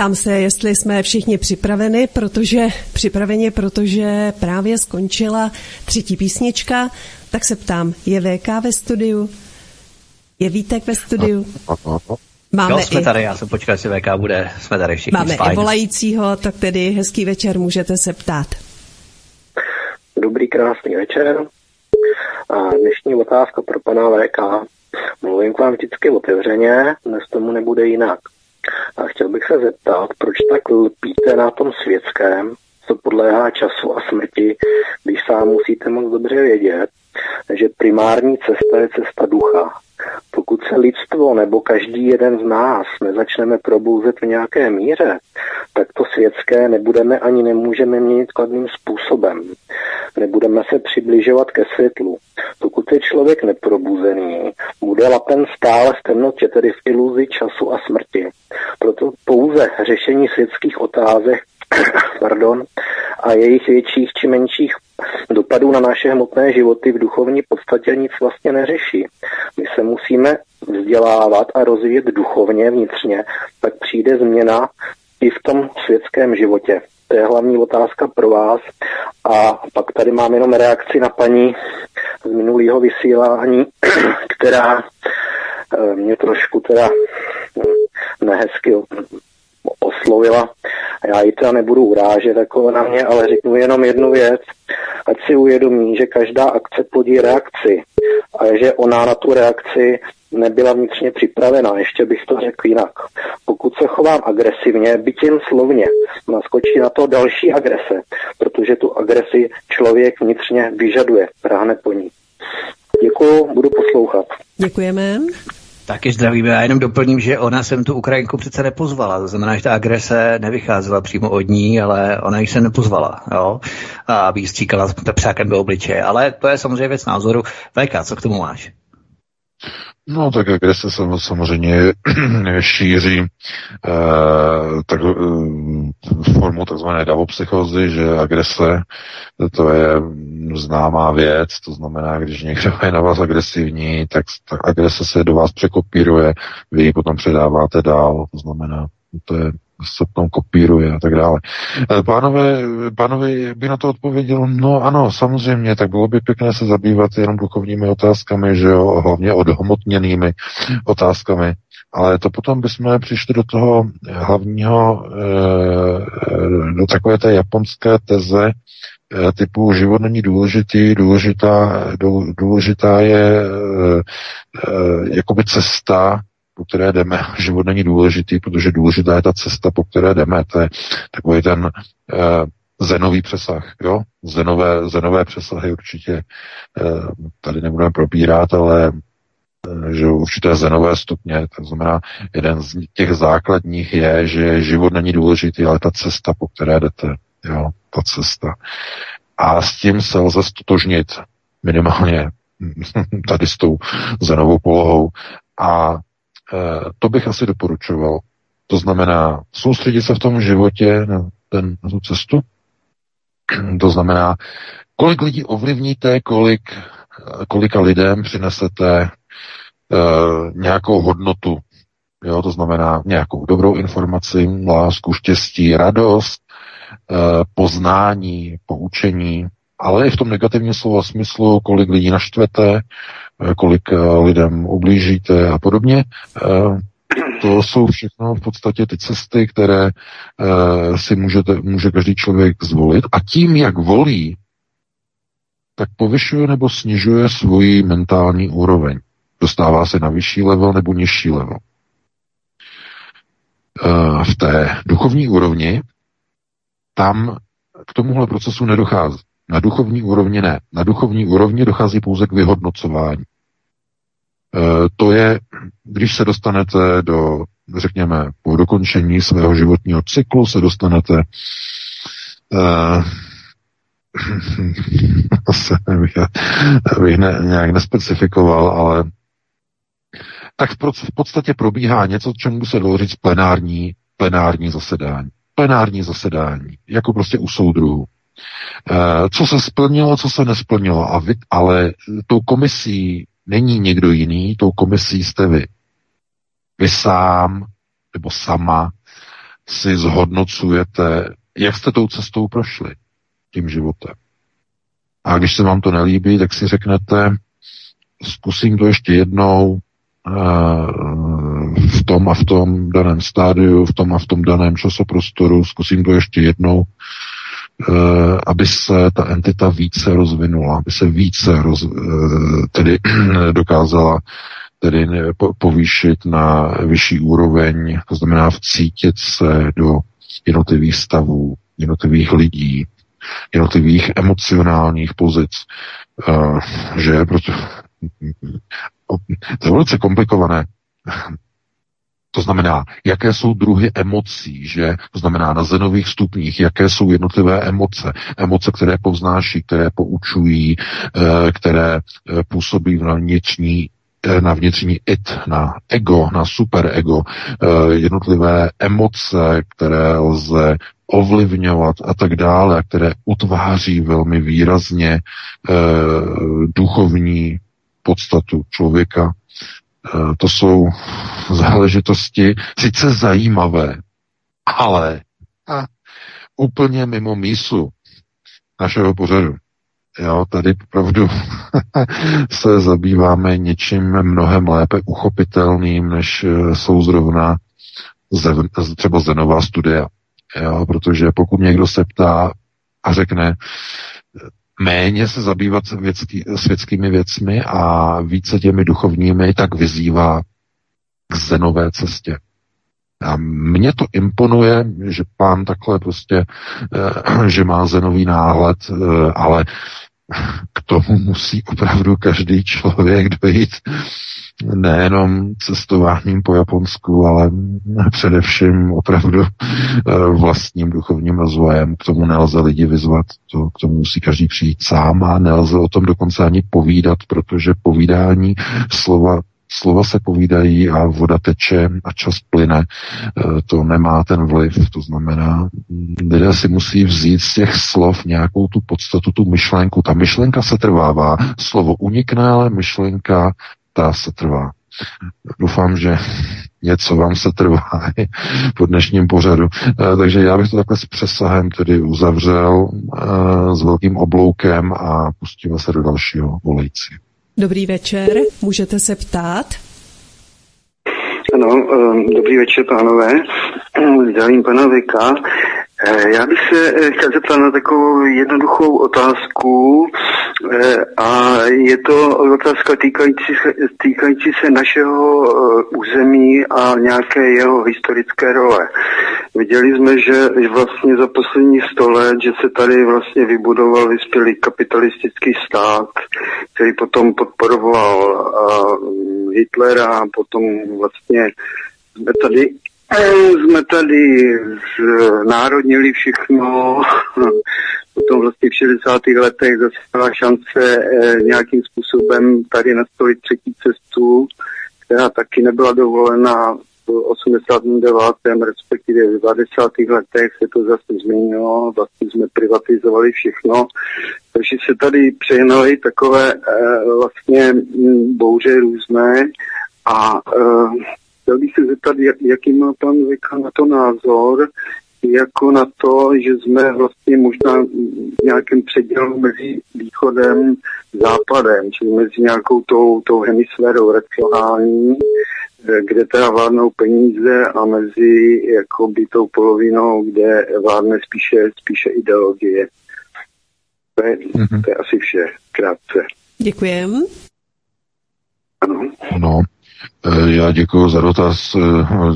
Ptám se, jestli jsme všichni připraveni, protože připraveni, protože právě skončila třetí písnička, tak se ptám, je VK ve studiu? Je Vítek ve studiu? Máme Jo, jsme i, tady, já jsem počkal, jestli VK bude, jsme tady všichni máme fajn. i volajícího, tak tedy hezký večer, můžete se ptát. Dobrý, krásný večer. A dnešní otázka pro pana VK. Mluvím k vám vždycky otevřeně, dnes tomu nebude jinak. A chtěl bych se zeptat, proč tak lpíte na tom světském, co podléhá času a smrti, když sám musíte moc dobře vědět, že primární cesta je cesta ducha. Pokud se lidstvo nebo každý jeden z nás nezačneme probouzet v nějaké míře, tak to světské nebudeme ani nemůžeme měnit kladným způsobem. Nebudeme se přibližovat ke světlu. Pokud je člověk neprobuzený, bude lapen stále v temnotě, tedy v iluzi času a smrti. Proto pouze řešení světských otázek pardon, a jejich větších či menších dopadů na naše hmotné životy v duchovní podstatě nic vlastně neřeší. My se musíme vzdělávat a rozvíjet duchovně, vnitřně, tak přijde změna i v tom světském životě. To je hlavní otázka pro vás. A pak tady mám jenom reakci na paní z minulého vysílání, která eh, mě trošku teda eh, nehezky oslovila. Já ji teda nebudu urážet jako na mě, ale řeknu jenom jednu věc. Ať si uvědomí, že každá akce plodí reakci a že ona na tu reakci nebyla vnitřně připravená. Ještě bych to řekl jinak. Pokud se chovám agresivně, byť jen slovně, naskočí na to další agrese, protože tu agresi člověk vnitřně vyžaduje, práhne po ní. Děkuju, budu poslouchat. Děkujeme. Taky zdravíme. Já jenom doplním, že ona sem tu Ukrajinku přece nepozvala. To znamená, že ta agrese nevycházela přímo od ní, ale ona ji se nepozvala. Jo? A aby jí stříkala pepřákem do obličeje. Ale to je samozřejmě věc názoru. VK, co k tomu máš? No tak agrese se samozřejmě šíří eh, tak, eh, formu takzvané davopsychozy, že agrese to je známá věc, to znamená, když někdo je na vás agresivní, tak, tak agrese se do vás překopíruje, vy ji potom předáváte dál, to znamená, to je se tam kopíruje a tak dále. Eh, pánové, pánové, by na to odpověděl? No ano, samozřejmě, tak bylo by pěkné se zabývat jenom duchovními otázkami, že jo, hlavně odhmotněnými otázkami, ale to potom bychom přišli do toho hlavního, eh, do takové té japonské teze, typu život není důležitý, důležitá, důležitá je jakoby cesta, po které jdeme. Život není důležitý, protože důležitá je ta cesta, po které jdeme. To je takový ten uh, zenový přesah. Jo? Zenové, zenové přesahy určitě uh, tady nebudeme probírat, ale uh, že určité zenové stupně. To znamená, jeden z těch základních je, že život není důležitý, ale ta cesta, po které jdete. Jo? Ta cesta. A s tím se lze stotožnit minimálně tady s tou zenovou polohou. A Eh, to bych asi doporučoval. To znamená soustředit se v tom životě na, ten, na tu cestu. To znamená, kolik lidí ovlivníte, kolik, kolika lidem přinesete uh, nějakou hodnotu. Jo, to znamená nějakou dobrou informaci, lásku, štěstí, radost, uh, poznání, poučení, ale i v tom negativním slova smyslu, kolik lidí naštvete, Eh, kolik eh, lidem ublížíte a podobně. Eh, to jsou všechno v podstatě ty cesty, které si můžete, může každý člověk zvolit. A tím, jak volí, tak povyšuje nebo snižuje svoji mentální úroveň. Dostává se na vyšší level nebo nižší level. V té duchovní úrovni tam k tomuhle procesu nedochází. Na duchovní úrovni ne. Na duchovní úrovni dochází pouze k vyhodnocování. E, to je, když se dostanete do, řekněme, po dokončení svého životního cyklu se dostanete asi bych, bych ne, nějak nespecifikoval, ale tak v podstatě probíhá něco, čemu se dalo říct plenární, plenární zasedání. Plenární zasedání, jako prostě u soudruhu. Eh, co se splnilo, co se nesplnilo. A vy, ale tou komisí není někdo jiný, tou komisí jste vy. Vy sám nebo sama si zhodnocujete, jak jste tou cestou prošli tím životem. A když se vám to nelíbí, tak si řeknete, zkusím to ještě jednou eh, v tom a v tom daném stádiu, v tom a v tom daném časoprostoru, zkusím to ještě jednou aby se ta entita více rozvinula, aby se více roz, eh, tedy dokázala tedy povýšit na vyšší úroveň, to znamená vcítit se do jednotlivých stavů, jednotlivých lidí, jednotlivých emocionálních pozic, uh, že proto to je velice komplikované. To znamená, jaké jsou druhy emocí, že? To znamená na zenových stupních, jaké jsou jednotlivé emoce. Emoce, které povznáší, které poučují, eh, které eh, působí na vnitřní eh, na vnitřní it, na ego, na superego, jednotlivé emoce, které lze ovlivňovat a tak dále, které utváří velmi výrazně duchovní podstatu člověka, to jsou záležitosti sice zajímavé, ale a, úplně mimo mísu našeho pořadu. Jo, tady opravdu se zabýváme něčím mnohem lépe uchopitelným, než eh, jsou zrovna třeba zenová studia. Jo, protože pokud někdo se ptá a řekne, méně se zabývat věcký, světskými věcmi a více těmi duchovními, tak vyzývá k zenové cestě. A mně to imponuje, že pán takhle prostě, eh, že má zenový náhled, eh, ale k tomu musí opravdu každý člověk dojít nejenom cestováním po Japonsku, ale především opravdu eh, vlastním duchovním rozvojem. K tomu nelze lidi vyzvat, to, k tomu musí každý přijít sám a nelze o tom dokonce ani povídat, protože povídání slova slova se povídají a voda teče a čas plyne. Eh, to nemá ten vliv. To znamená, lidé si musí vzít z těch slov nějakou tu podstatu, tu myšlenku. Ta myšlenka se trvává. Slovo unikne, ale myšlenka ta se trvá. Doufám, že něco vám se trvá po dnešním pořadu. Eh, takže já bych to takhle s přesahem tedy uzavřel eh, s velkým obloukem a pustíme se do dalšího volejci. Dobrý večer, můžete se ptát? Ano, eh, dobrý večer, pánové. Zdravím pana Vika. Eh, Já bych se eh, chtěl zeptat na takovou jednoduchou otázku eh, a je to otázka týkající se, týkající se našeho eh, území a nějaké jeho historické role. Viděli jsme, že vlastně za poslední sto let, že se tady vlastně vybudoval vyspělý kapitalistický stát, který potom podporoval Hitlera, potom vlastně jsme tady jsme tady národnili všechno, potom vlastně v 60. letech zase byla šance eh, nějakým způsobem tady nastolit třetí cestu, která taky nebyla dovolena v 89. respektive v 20. letech se to zase změnilo, vlastně jsme privatizovali všechno, takže se tady přejnaly takové eh, vlastně mm, bouře různé a chtěl bych se zeptat, jak, jaký má pan Vika na to názor, jako na to, že jsme vlastně možná v nějakém předělu mezi východem a západem, čili mezi nějakou tou, tou hemisférou racionální, eh, kde teda vládnou peníze a mezi jakoby tou polovinou, kde vládne spíše, spíše ideologie. To je, mm-hmm. to je asi vše, krátce. Děkujem. Ano. No, Já děkuji za dotaz eh,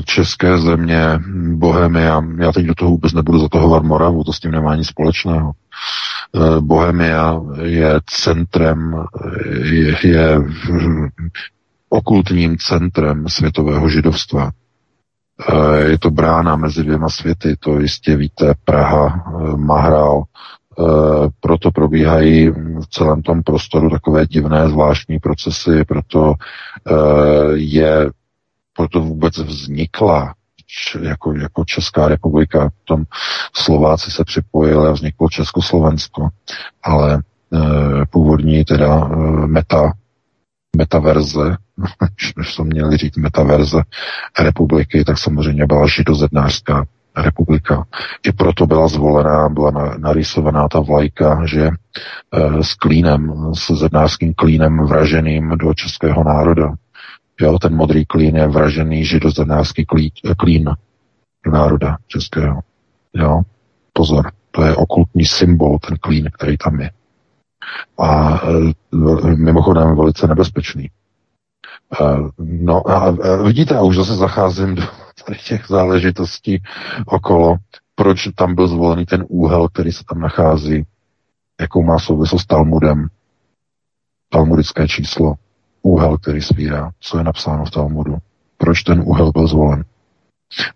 České země, Bohemia. Já teď do toho vůbec nebudu zatahovat Moravu, to s tím nemá nic společného. Eh, Bohemia je centrem, je, je okultním centrem světového židovstva. Je to brána mezi dvěma světy, to jistě víte, Praha, Mahrál, proto probíhají v celém tom prostoru takové divné zvláštní procesy, proto je, proto vůbec vznikla jako, jako Česká republika, potom Slováci se připojili a vzniklo Československo, ale e, původní teda meta, metaverze, než to měli říct metaverze republiky, tak samozřejmě byla židozednářská republika. I proto byla zvolená, byla narysovaná ta vlajka, že e, s klínem, s zednářským klínem vraženým do českého národa. Jo, ten modrý klín je vražený židozednářský klín do národa českého. Jo, pozor, to je okultní symbol, ten klín, který tam je. A e, mimochodem velice nebezpečný. Uh, no a vidíte, a už zase zacházím do tady těch záležitostí okolo, proč tam byl zvolený ten úhel, který se tam nachází, jakou má souvislost s Talmudem, talmudické číslo, úhel, který svírá, co je napsáno v Talmudu, proč ten úhel byl zvolen.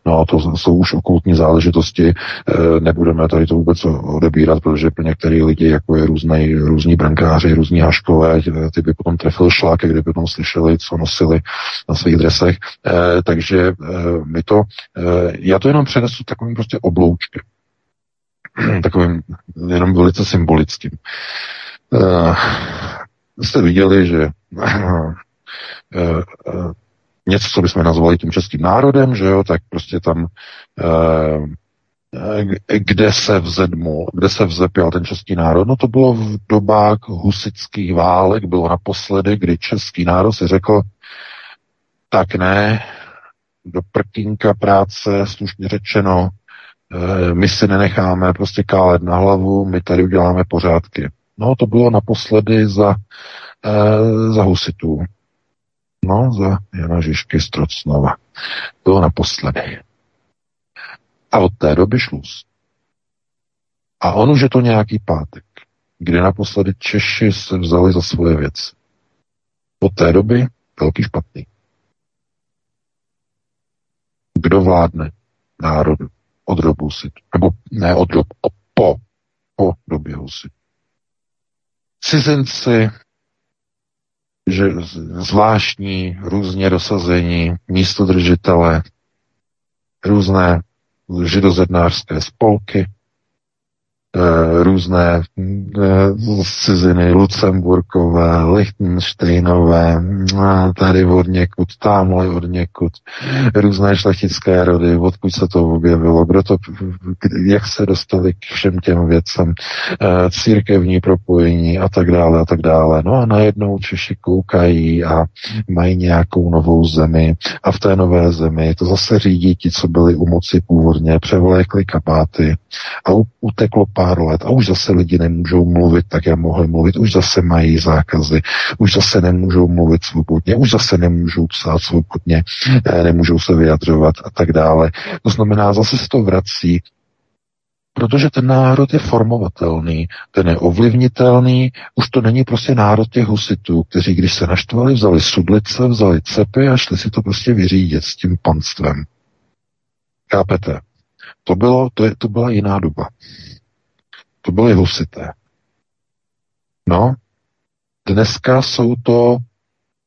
No a to jsou už okultní záležitosti, eh, nebudeme tady to vůbec odebírat, protože pro některé lidi, jako je různý, různí brankáři, různí haškové, ty by potom trefil šlák, kdyby potom slyšeli, co nosili na svých dresech. Eh, takže eh, my to, já to jenom přenesu takovým prostě obloučkem. takovým jenom velice symbolickým. Jste viděli, že něco, co bychom nazvali tím českým národem, že jo, tak prostě tam eh, kde se vzedmul, kde se vzepěl ten český národ, no to bylo v dobách husických válek, bylo naposledy, kdy český národ si řekl, tak ne, do prkínka práce, slušně řečeno, eh, my si nenecháme prostě kálet na hlavu, my tady uděláme pořádky. No to bylo naposledy za, eh, za husitů. No, za Jana Žižky z Trocnova. Bylo naposledy. A od té doby šluz. A on už je to nějaký pátek, kdy naposledy Češi se vzali za svoje věci. Od té doby velký špatný. Kdo vládne národu od dobu Husit? Nebo ne od dob, po, po době Husit. Cizinci že zvláštní, různě dosazení, místodržitele, různé židozednářské spolky, různé eh, ciziny, Lucemburkové, Lichtensteinové, a tady od někud, tamhle od někud, různé šlechtické rody, odkud se to objevilo, kdo to, jak se dostali k všem těm věcem, eh, církevní propojení a tak dále a tak dále. No a najednou Češi koukají a mají nějakou novou zemi a v té nové zemi to zase řídí ti, co byli u moci původně, převlékli kapáty a uteklo pár let a už zase lidi nemůžou mluvit tak, jak mohli mluvit, už zase mají zákazy, už zase nemůžou mluvit svobodně, už zase nemůžou psát svobodně, eh, nemůžou se vyjadřovat a tak dále. To znamená, zase se to vrací Protože ten národ je formovatelný, ten je ovlivnitelný, už to není prostě národ těch husitů, kteří když se naštvali, vzali sudlice, vzali cepy a šli si to prostě vyřídit s tím panstvem. Chápete? To, bylo, to, je, to byla jiná doba. To byly husité. No, dneska jsou to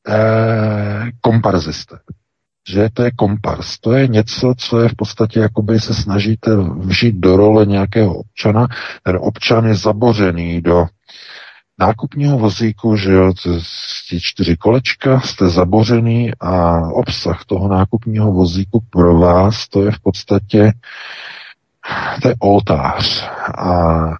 eh, komparzisté. Že to je kompars. To je něco, co je v podstatě, jakoby se snažíte vžít do role nějakého občana. Ten občan je zabořený do nákupního vozíku, že jo, ty čtyři kolečka, jste zabořený a obsah toho nákupního vozíku pro vás, to je v podstatě to je oltář. A e,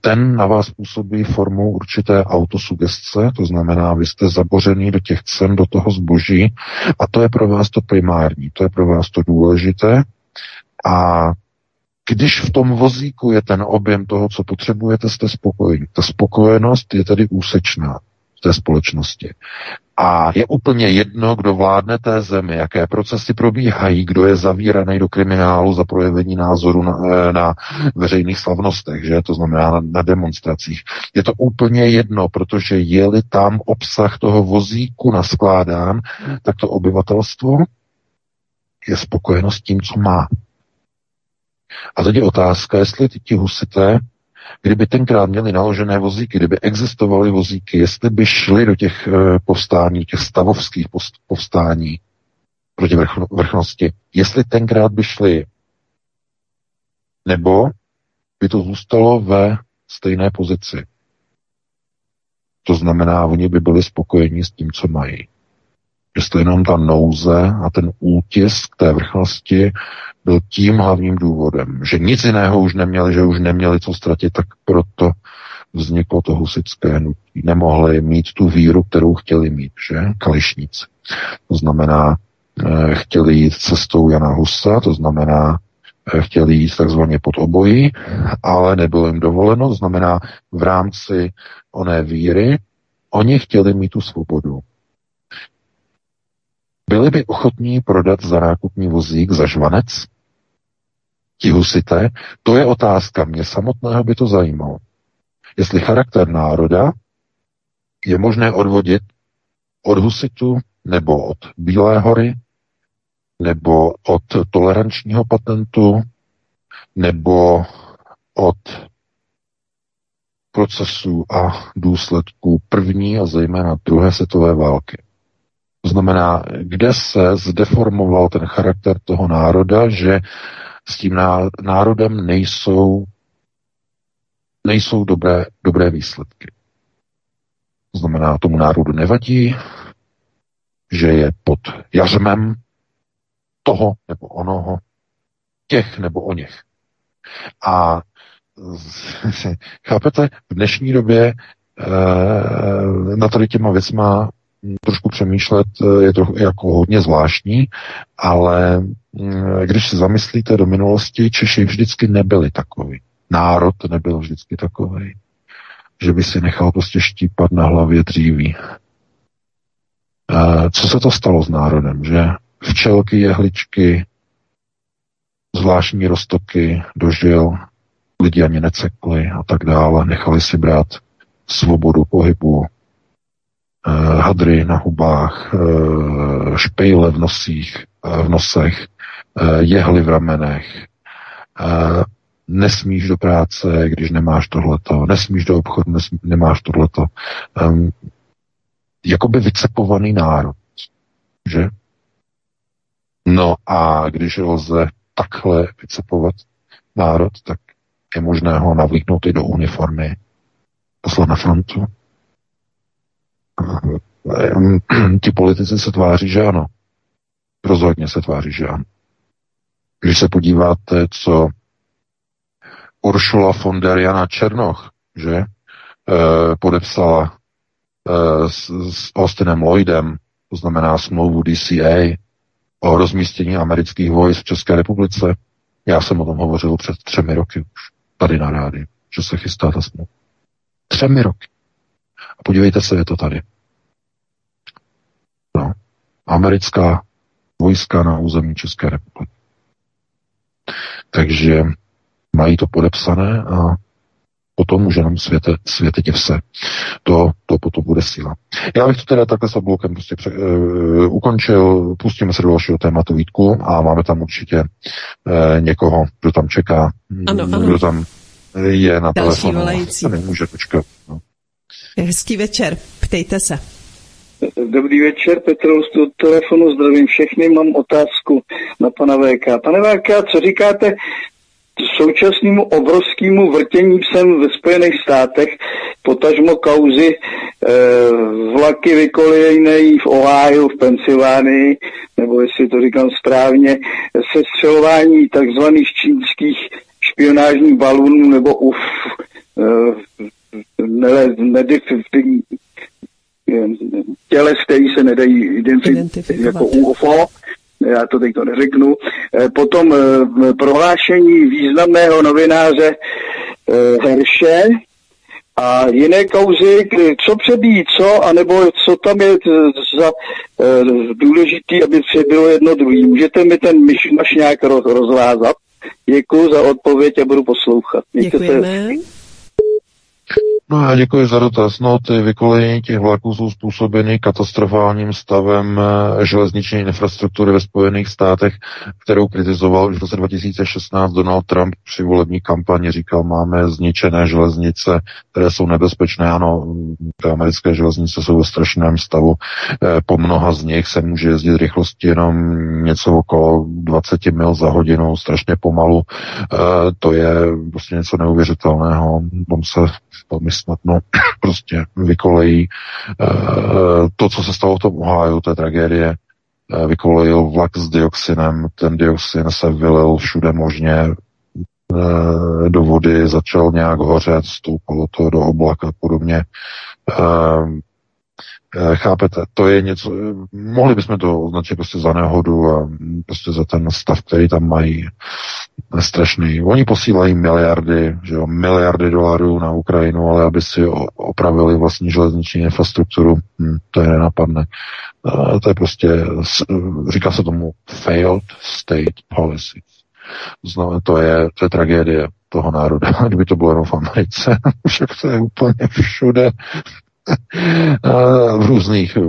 ten na vás působí formou určité autosugestce, to znamená, vy jste zabořený do těch cen, do toho zboží a to je pro vás to primární, to je pro vás to důležité. A když v tom vozíku je ten objem toho, co potřebujete, jste spokojení. Ta spokojenost je tedy úsečná té společnosti. A je úplně jedno, kdo vládne té zemi, jaké procesy probíhají, kdo je zavíraný do kriminálu za projevení názoru na, eh, na veřejných slavnostech, že to znamená na, na demonstracích. Je to úplně jedno, protože je-li tam obsah toho vozíku naskládán, tak to obyvatelstvo je spokojeno s tím, co má. A teď je otázka, jestli ti husité, kdyby tenkrát měli naložené vozíky, kdyby existovaly vozíky, jestli by šli do těch eh, povstání, těch stavovských povstání proti vrch- vrchnosti, jestli tenkrát by šli, nebo by to zůstalo ve stejné pozici. To znamená, oni by byli spokojeni s tím, co mají. Jestli jenom ta nouze a ten útisk té vrchnosti byl tím hlavním důvodem, že nic jiného už neměli, že už neměli co ztratit, tak proto vzniklo to husické hnutí. Nemohli mít tu víru, kterou chtěli mít, že? Kališníci. To znamená, eh, chtěli jít cestou Jana Husa, to znamená, eh, chtěli jít takzvaně pod obojí, ale nebylo jim dovoleno, to znamená v rámci oné víry, oni chtěli mít tu svobodu. Byli by ochotní prodat za nákupní vozík za žvanec? Ti husité? To je otázka. Mě samotného by to zajímalo. Jestli charakter národa je možné odvodit od husitu nebo od Bílé hory, nebo od tolerančního patentu, nebo od procesů a důsledků první a zejména druhé světové války. To znamená, kde se zdeformoval ten charakter toho národa, že s tím ná- národem nejsou, nejsou dobré, dobré výsledky. To znamená, tomu národu nevadí, že je pod jařmem toho nebo onoho, těch nebo o něch. A chápete, v dnešní době e, na tady těma věcma trošku přemýšlet je to jako hodně zvláštní, ale když se zamyslíte do minulosti, Češi vždycky nebyli takový. Národ nebyl vždycky takový, že by si nechal prostě štípat na hlavě dříví. Co se to stalo s národem, že včelky, jehličky, zvláštní roztoky dožil, lidi ani necekli a tak dále, nechali si brát svobodu pohybu, hadry na hubách, špejle v nosích, v nosech, jehly v ramenech, nesmíš do práce, když nemáš tohleto, nesmíš do obchodu, nesmí, nemáš tohleto. Um, jakoby vycepovaný národ, že? No a když lze takhle vycepovat národ, tak je možné ho navlíknout i do uniformy, poslat na frontu. Ti politici se tváří, že ano. Rozhodně se tváří, že ano. Když se podíváte, co Uršula von der Jana Černoch, že, e, podepsala e, s, s Austinem Lloydem, to znamená smlouvu DCA, o rozmístění amerických vojsk v České republice. Já jsem o tom hovořil před třemi roky už, tady na rádi, že se chystá ta smlouva. Třemi roky. Podívejte se, je to tady. No. Americká vojska na území České republiky. Takže mají to podepsané a potom už jenom světe, světe div se. To, to potom bude síla. Já bych to teda takhle s blokem prostě pře, uh, ukončil, pustíme se do dalšího tématu Vítku a máme tam určitě uh, někoho, kdo tam čeká, ano, ano. kdo tam je na Další telefonu. volající. Nemůže počkat. No. Hezký večer, ptejte se. Dobrý večer, Petr Oust od telefonu, zdravím všechny, mám otázku na pana VK. Pane VK, co říkáte současnému obrovskému vrtění psem ve Spojených státech, potažmo kauzy e, vlaky vykolejnej v Ohio, v Pensylvánii, nebo jestli to říkám správně, se střelování takzvaných čínských špionážních balonů nebo UF, e, ne, ne, těles, který se nedají identifikovat jako UFO, já to teď to neřeknu. Eh, Potom eh, prohlášení významného novináře eh, Herše a jiné kauzy, co přebíjí co, anebo co tam je za důležitý, aby vše bylo jedno druhý. Můžete mi ten myšmaš nějak roz, rozvázat? Děkuji za odpověď a budu poslouchat. Mějte se Děkujeme. No já děkuji za dotaz. No ty vykolejení těch vlaků jsou způsobeny katastrofálním stavem eh, železniční infrastruktury ve Spojených státech, kterou kritizoval už v roce 2016 Donald Trump při volební kampani. Říkal, máme zničené železnice, které jsou nebezpečné. Ano, ty americké železnice jsou ve strašném stavu. Eh, Po mnoha z nich se může jezdit rychlosti jenom něco okolo 20 mil za hodinu, strašně pomalu. Eh, To je prostě něco neuvěřitelného. Tam se velmi snadno prostě vykolejí. Eh, To, co se stalo v tom Ohio, je tragédie. Eh, Vykolejil vlak s dioxinem, ten dioxin se vylil všude možně eh, do vody, začal nějak hořet, stoupalo to do oblaka a podobně. Eh, Eh, Chápete, to je něco, eh, mohli bychom to označit prostě za nehodu a prostě za ten stav, který tam mají strašný. Oni posílají miliardy, že jo, miliardy dolarů na Ukrajinu, ale aby si opravili vlastní železniční infrastrukturu, hm, to je nenapadne. Eh, To je prostě, eh, říká se tomu failed state policy. Znamená, to je, to je tragédie toho národa. Kdyby to bylo jenom v Americe, však to je úplně všude v různých eh,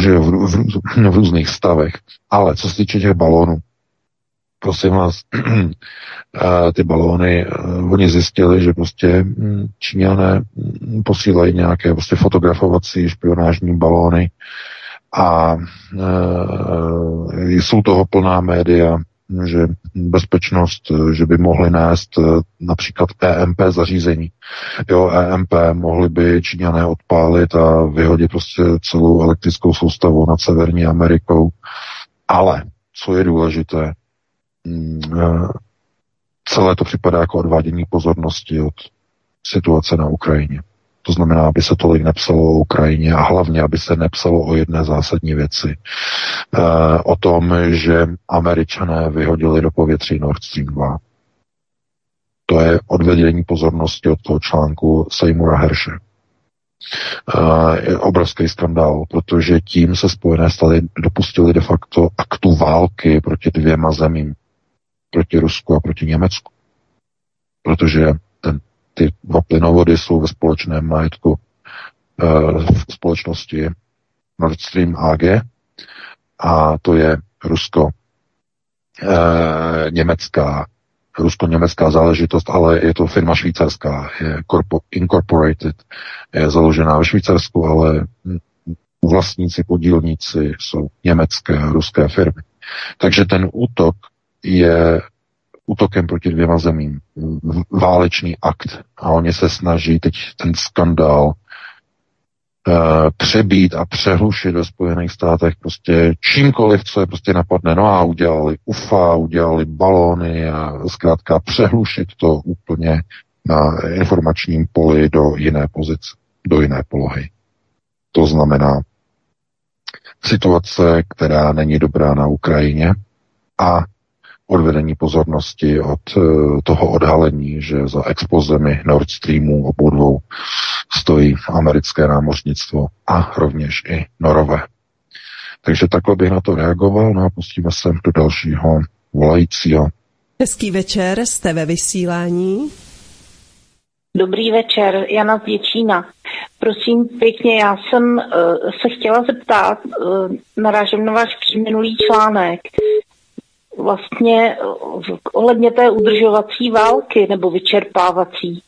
že v, v, růz- v různých stavech. Ale co se týče těch balónů, prosím vás, ty balóny, eh, oni zjistili, že prostě hm, Číňané hm, posílají nějaké prostě fotografovací špionážní balóny a e, jsou toho plná média, že bezpečnost, eh, že by mohli nést eh, například EMP zařízení. Jo, EMP mohli by Číňané odpálit a vyhodit prostě celou elektrickou soustavu nad Severní Amerikou. Ale, co je důležité, mm, eh, celé to připadá jako odvádění pozornosti od situace na Ukrajině. To znamená, aby se tolik nepsalo o Ukrajině a hlavně, aby se nepsalo o jedné zásadní věci. E, o tom, že američané vyhodili do povětří Nord Stream 2. To je odvedení pozornosti od toho článku Seymoura Hershe. Uh, je obrovský skandál, protože tím se Spojené státy dopustili de facto aktu války proti dvěma zemím. Proti Rusku a proti Německu. Protože ty dva plynovody jsou ve společném majetku uh, v společnosti Nord Stream AG a to je Rusko uh, německá rusko-německá záležitost, ale je to firma švýcarská, je corpo, incorporated, je založená ve Švýcarsku, ale vlastníci, podílníci jsou německé a ruské firmy. Takže ten útok je útokem proti dvěma zemím. Válečný akt. A oni se snaží teď ten skandál uh, přebít a přehlušit ve Spojených státech prostě čímkoliv, co je prostě napadne. No a udělali UFA, udělali balony a zkrátka přehlušit to úplně na informačním poli do jiné pozice, do jiné polohy. To znamená situace, která není dobrá na Ukrajině a odvedení pozornosti od eh, toho odhalení, že za expozemi Nord Streamu obou dvou stojí americké námořnictvo a rovněž i norové. Takže takhle bych na to reagoval, no a pustíme se do dalšího volajícího. Hezký večer, jste ve vysílání. Dobrý večer, Jana z Děčína. Prosím pěkně, já jsem uh, se chtěla zeptat, uh, narážím na váš předminulý článek, vlastně uh, ohledně té udržovací války nebo vyčerpávací.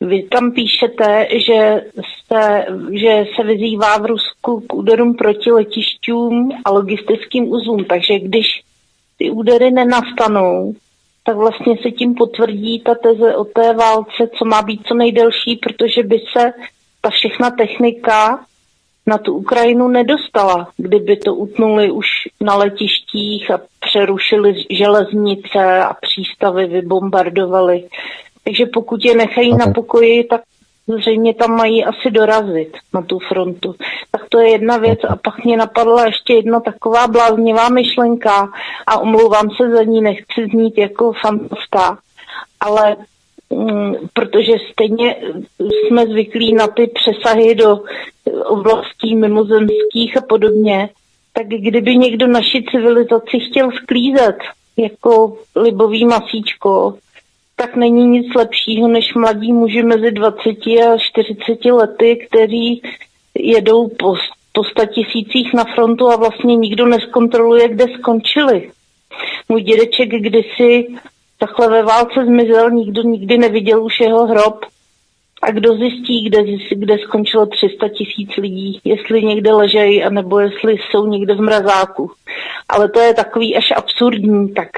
Vy tam píšete, že, jste, že se vyzývá v Rusku k úderům proti letišťům a logistickým uzlům, takže když ty údery nenastanou, tak vlastně se tím potvrdí ta teze o té válce, co má být co nejdelší, protože by se ta všechna technika na tu Ukrajinu nedostala, kdyby to utnuli už na letištích a přerušili železnice a přístavy vybombardovali. Takže pokud je nechají na pokoji, tak zřejmě tam mají asi dorazit na tu frontu. Tak to je jedna věc a pak mě napadla ještě jedna taková bláznivá myšlenka a omlouvám se za ní, nechci znít jako fantasta, ale protože stejně jsme zvyklí na ty přesahy do oblastí mimozemských a podobně, tak kdyby někdo naši civilizaci chtěl sklízet jako libový masíčko, tak není nic lepšího než mladí muži mezi 20 a 40 lety, kteří jedou po, po tisících na frontu a vlastně nikdo neskontroluje, kde skončili. Můj dědeček kdysi takhle ve válce zmizel, nikdo nikdy neviděl už jeho hrob. A kdo zjistí, kde, kde skončilo 300 tisíc lidí, jestli někde ležejí, anebo jestli jsou někde v mrazáku. Ale to je takový až absurdní, tak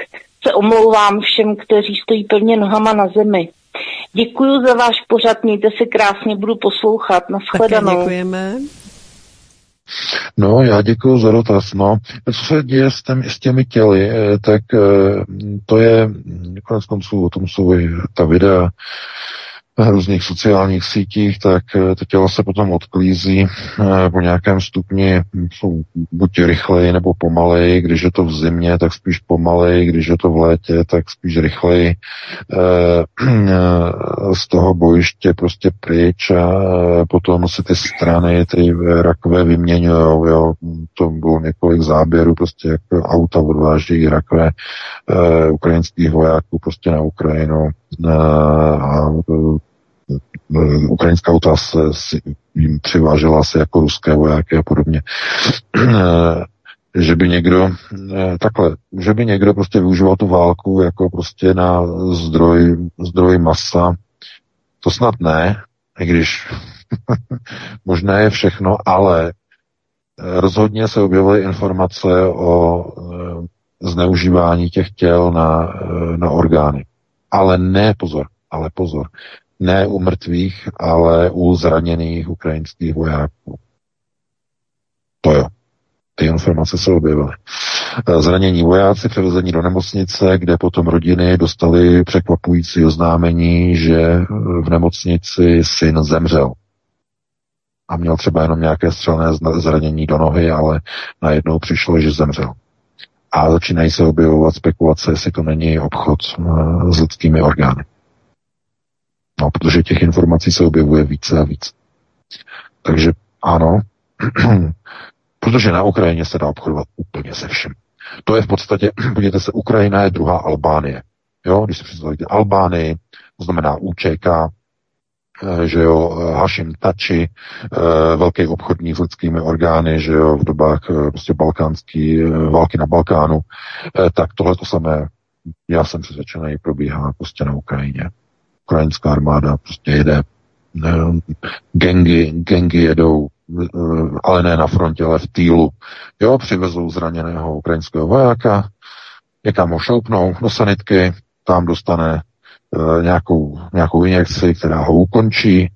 se omlouvám všem, kteří stojí pevně nohama na zemi. Děkuji za váš pořad, mějte se krásně, budu poslouchat. Naschledanou. Také děkujeme. No, já děkuji za dotaz. No, co se děje s, těmi, s těmi těly, eh, tak eh, to je, konec konců, o tom jsou i ta videa, různých sociálních sítích, tak eh, to tělo se potom odklízí eh, po nějakém stupni, jsou buď rychleji nebo pomalej, když je to v zimě, tak spíš pomalej, když je to v létě, tak spíš rychleji. Eh, z toho bojiště prostě pryč a potom se ty strany, ty rakové vyměňují, jo, to bylo několik záběrů, prostě jak auta odvážejí rakové ukrajinských vojáků prostě na Ukrajinu. A ukrajinská auta se, si, jim přivážela se jako ruské vojáky a podobně. Eh, že by někdo, eh, takhle, že by někdo prostě využíval tu válku jako prostě na zdroj, zdroj masa, to snad ne, i když možné je všechno, ale rozhodně se objevily informace o zneužívání těch těl na, na orgány. Ale ne, pozor, ale pozor, ne u mrtvých, ale u zraněných ukrajinských vojáků. To jo. Ty informace se objevily. Zranění vojáci převezení do nemocnice, kde potom rodiny dostali překvapující oznámení, že v nemocnici syn zemřel. A měl třeba jenom nějaké střelné zranění do nohy, ale najednou přišlo, že zemřel. A začínají se objevovat spekulace, jestli to není obchod s lidskými orgány. No, protože těch informací se objevuje více a více. Takže ano, protože na Ukrajině se dá obchodovat úplně se vším. To je v podstatě, podívejte se, Ukrajina je druhá Albánie. Jo, když si představíte Albánii, to znamená UČK, eh, že jo, Hashim Tači, eh, velký obchodní s lidskými orgány, že jo, v dobách eh, prostě balkánský, války na Balkánu, tak tohle to samé, já jsem přesvědčený, probíhá prostě na Ukrajině ukrajinská armáda prostě jede, gengy, gengy jedou, eh, ale ne na frontě, ale v týlu. Jo, přivezou zraněného ukrajinského vojáka, někam ho šoupnou do sanitky, tam dostane e, nějakou, nějakou injekci, která ho ukončí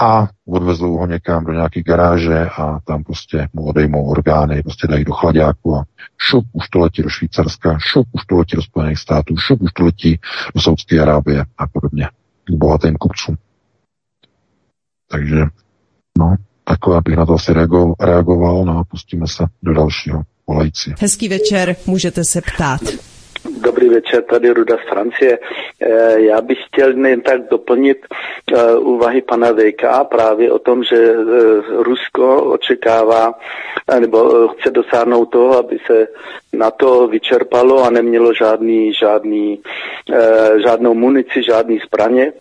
a odvezou ho někam do nějaké garáže a tam prostě mu odejmou orgány, prostě dají do chladáku a šup, už to letí do Švýcarska, šup, už to letí do Spojených států, šup, už to letí do Saudské Arábie a podobně bohatým kupcům. Takže, no, takhle bych na to asi reagoval, reagoval no a pustíme se do dalšího volající. Hezký večer, můžete se ptát. Dobrý večer, tady Ruda z Francie. Eh, Já bych chtěl jen tak doplnit eh, úvahy pana VK právě o tom, že eh, Rusko očekává nebo chce dosáhnout toho, aby se na to vyčerpalo a nemělo žádný, žádný, žádnou munici, žádný zbraně.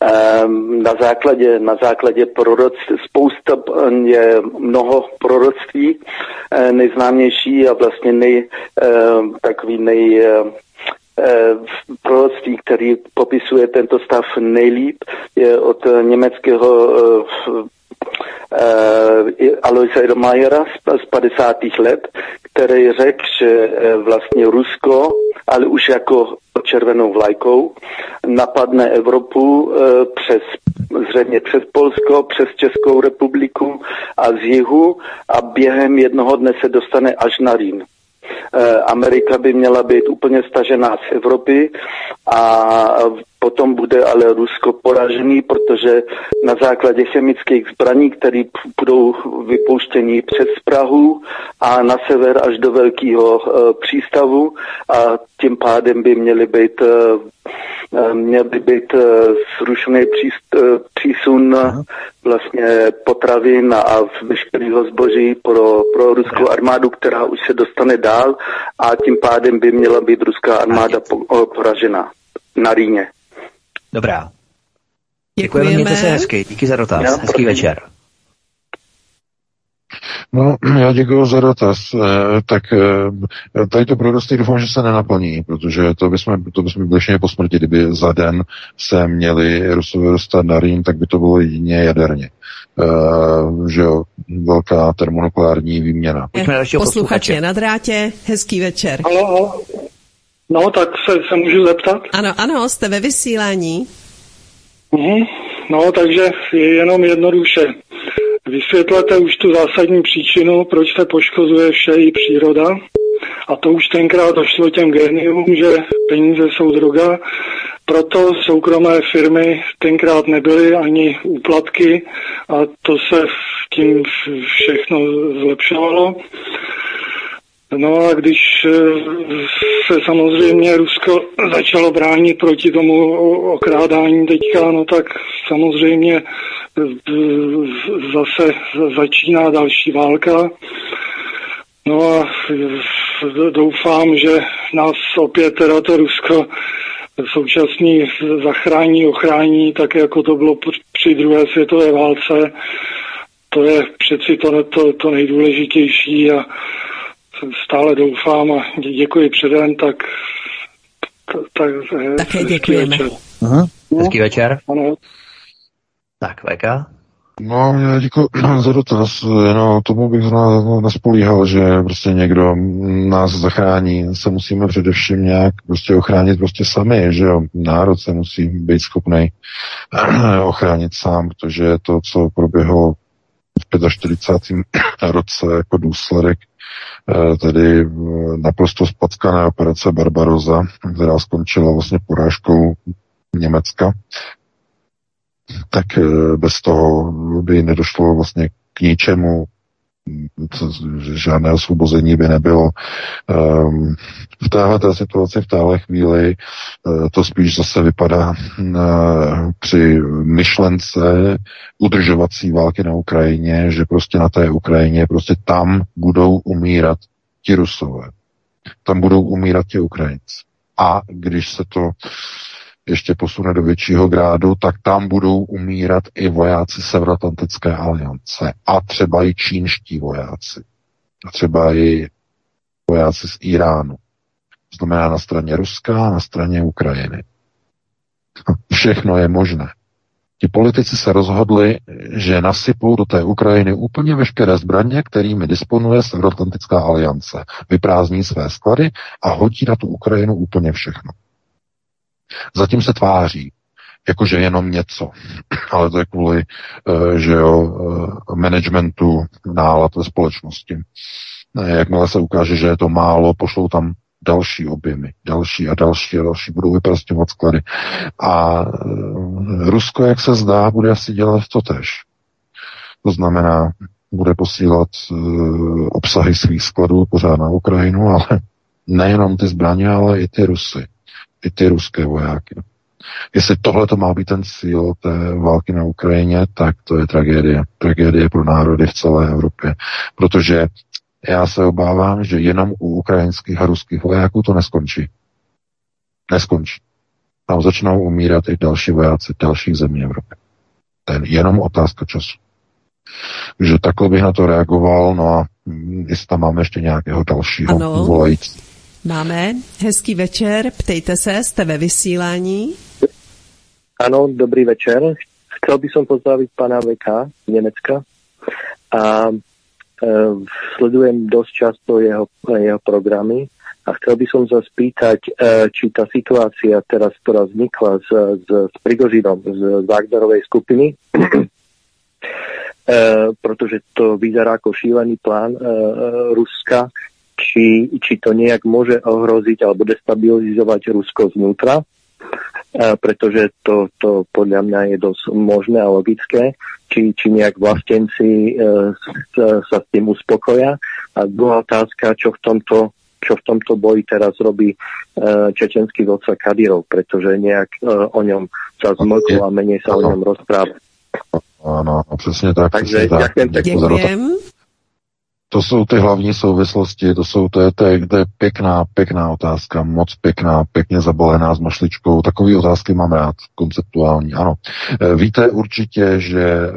Ehm, Na základě, na základě proroctví, spousta eh, je mnoho proroctví, eh, nejznámější a vlastně nej, ehm, takový nej, proroctví, který popisuje tento stav nejlíp, je od německého eh, eh, Aloisa Edomajera z, z 50. let, který řekl, že vlastně Rusko, ale už jako červenou vlajkou, napadne Evropu eh, přes, zřejmě přes Polsko, přes Českou republiku a z jihu a během jednoho dne se dostane až na Rýn. Eh, Amerika by měla být úplně stažená z Evropy a potom bude ale Rusko poražený, protože na základě chemických zbraní, které budou vypouštění přes Prahu a na sever až do velkého eh, přístavu a tím pádem by měly být eh, eh, měl by být eh, zrušený příst, eh, přísun vlastně potravin a veškerého zboží pro, pro ruskou armádu, která už se dostane dál a tím pádem by měla být ruská armáda po, o, poražena na Rýně. Dobrá. Děkujeme, mějte se hezky. Díky za dotaz. Jo, Hezký večer. No, já děkuji za dotaz. Eh, Tak eh, tady to proroctví doufám, že se nenaplní, protože to bychom, to bychom byli všichni po smrti, kdyby za den se měli Rusové dostat na Rýn, tak by to bylo jedině jaderně. Uh, že jo, velká termonukleární výměna. Posluchač je na drátě, hezký večer. Halo, halo. No, tak se, se můžu zeptat? Ano, ano, jste ve vysílání. Mhm. No, takže je jenom jednoduše. Vysvětlete už tu zásadní příčinu, proč se poškozuje vše i příroda. A to už tenkrát došlo těm geniům, že peníze jsou droga. Proto soukromé firmy tenkrát nebyly ani úplatky a to se tím všechno zlepšovalo. No a když eh, se samozřejmě Rusko začalo bránit proti tomu okrádání teďka, no tak samozřejmě eh, zase začíná další válka. No a eh, doufám, že nás opět teda to Rusko současný zachrání, ochrání, tak jako to bylo při- při druhé světové válce. To je přeci to, to, to nejdůležitější a stále doufám a dě- děkuji předem, tak, tak Také děkujeme. večer. Mhm. Hezký večer. Ano. Tak, VK. No, já děkuji za dotaz. No, tomu bych zna- nespolíhal, že prostě někdo nás zachrání. Se musíme především nějak prostě ochránit prostě sami, že jo. Národ se musí být schopný ochránit sám, protože to, co proběhlo v 45. roce jako důsledek tedy eh, naprosto spackané operace Barbaroza, která skončila vlastně porážkou Německa, tak eh, bez toho by nedošlo vlastně k ničemu, žádné osvobození by nebylo. Um, v téhle té situaci, v téhle chvíli uh, to spíš zase vypadá uh, při myšlence udržovací války na Ukrajině, že prostě na té Ukrajině, prostě tam budou umírat ti Rusové. Tam budou umírat ti Ukrajinci. A když se to ještě posune do většího grádu, tak tam budou umírat i vojáci Severoatlantické aliance a třeba i čínští vojáci. A třeba i vojáci z Iránu. To znamená na straně Ruska a na straně Ukrajiny. Všechno je možné. Ti politici se rozhodli, že nasypou do té Ukrajiny úplně veškeré zbraně, kterými disponuje Severoatlantická aliance. Vyprázdní své sklady a hodí na tu Ukrajinu úplně všechno. Zatím se tváří, jakože jenom něco. Ale to je kvůli, eh, že jo, eh, managementu nálad ve společnosti. Jakmile se ukáže, že je to málo, pošlou tam další objemy, další a další a další, budou vyprostňovat sklady. A Rusko, jak se zdá, bude asi dělat to tež. To znamená, bude posílat obsahy svých skladů pořád na Ukrajinu, ale nejenom ty zbraně, ale i ty Rusy, i ty ruské vojáky. Jestli tohle to má být ten cíl té války na Ukrajině, tak to je tragédie. Tragédie pro národy v celé Evropě. Protože já se obávám, že jenom u ukrajinských a ruských vojáků to neskončí. Neskončí. Tam začnou umírat i další vojáci dalších zemí Evropy. To je jenom otázka času. Takže takhle bych na to reagoval, no a jestli tam máme ještě nějakého dalšího Ano. volající. Máme. Hezký večer, ptejte se, jste ve vysílání. Áno, dobrý večer. Chcel by som pozdraviť pana VK z Nemecka a e, sledujem dosť často jeho, jeho programy a chcel by som sa spýtať, e, či tá situácia teraz, ktorá vznikla s, s, s Prigožinom z Wagnerovej skupiny, e, protože to vyzerá ako šílený plán e, e, Ruska, či, či to nejak môže ohroziť alebo destabilizovať Rusko znútra, e, pretože to, to podľa mňa je dosť možné a logické, či, či nejak vlastenci e, s- sa s tým uspokoja. A druhá otázka, čo v tomto čo v tomto boji teraz robí e, čečenský vodca Kadyrov, pretože nejak e, o ňom sa zmlklo a menej sa o ňom rozpráva. Ano, přesně tak. Takže přesně tak. ďakujem pekne. Pozor, to- jsou ty hlavní souvislosti, to jsou, to je, to je, to je pěkná, pěkná otázka, moc pěkná, pěkně zabalená s mašličkou. Takové otázky mám rád, konceptuální, ano. E, Víte určitě, že e,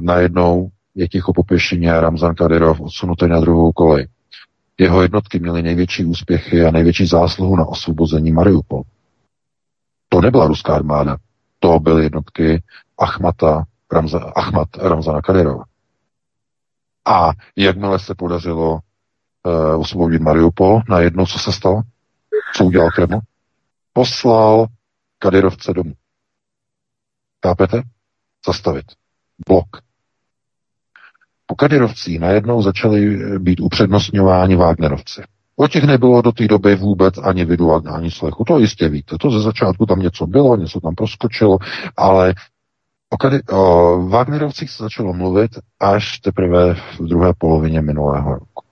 najednou je ticho po pěšině Ramzan Kadyrov odsunutý na druhou kolej. Jeho jednotky měly největší úspěchy a největší zásluhu na osvobození Mariupol. To nebyla ruská armáda, to byly jednotky Achmata, Ramza, Achmat Ramzana Kadyrova. A jakmile se podařilo uh, osvobodit Mariupol, najednou co se stalo? Co udělal Kreml? Poslal Kadyrovce domů. Chápete? Zastavit. Blok. Po Kadyrovcích najednou začali být upřednostňováni Wagnerovci. O těch nebylo do té doby vůbec ani vidu, ani slechu. To jistě víte. To ze začátku tam něco bylo, něco tam proskočilo, ale O, Kady, o Wagnerovcích se začalo mluvit až teprve v druhé polovině minulého roku.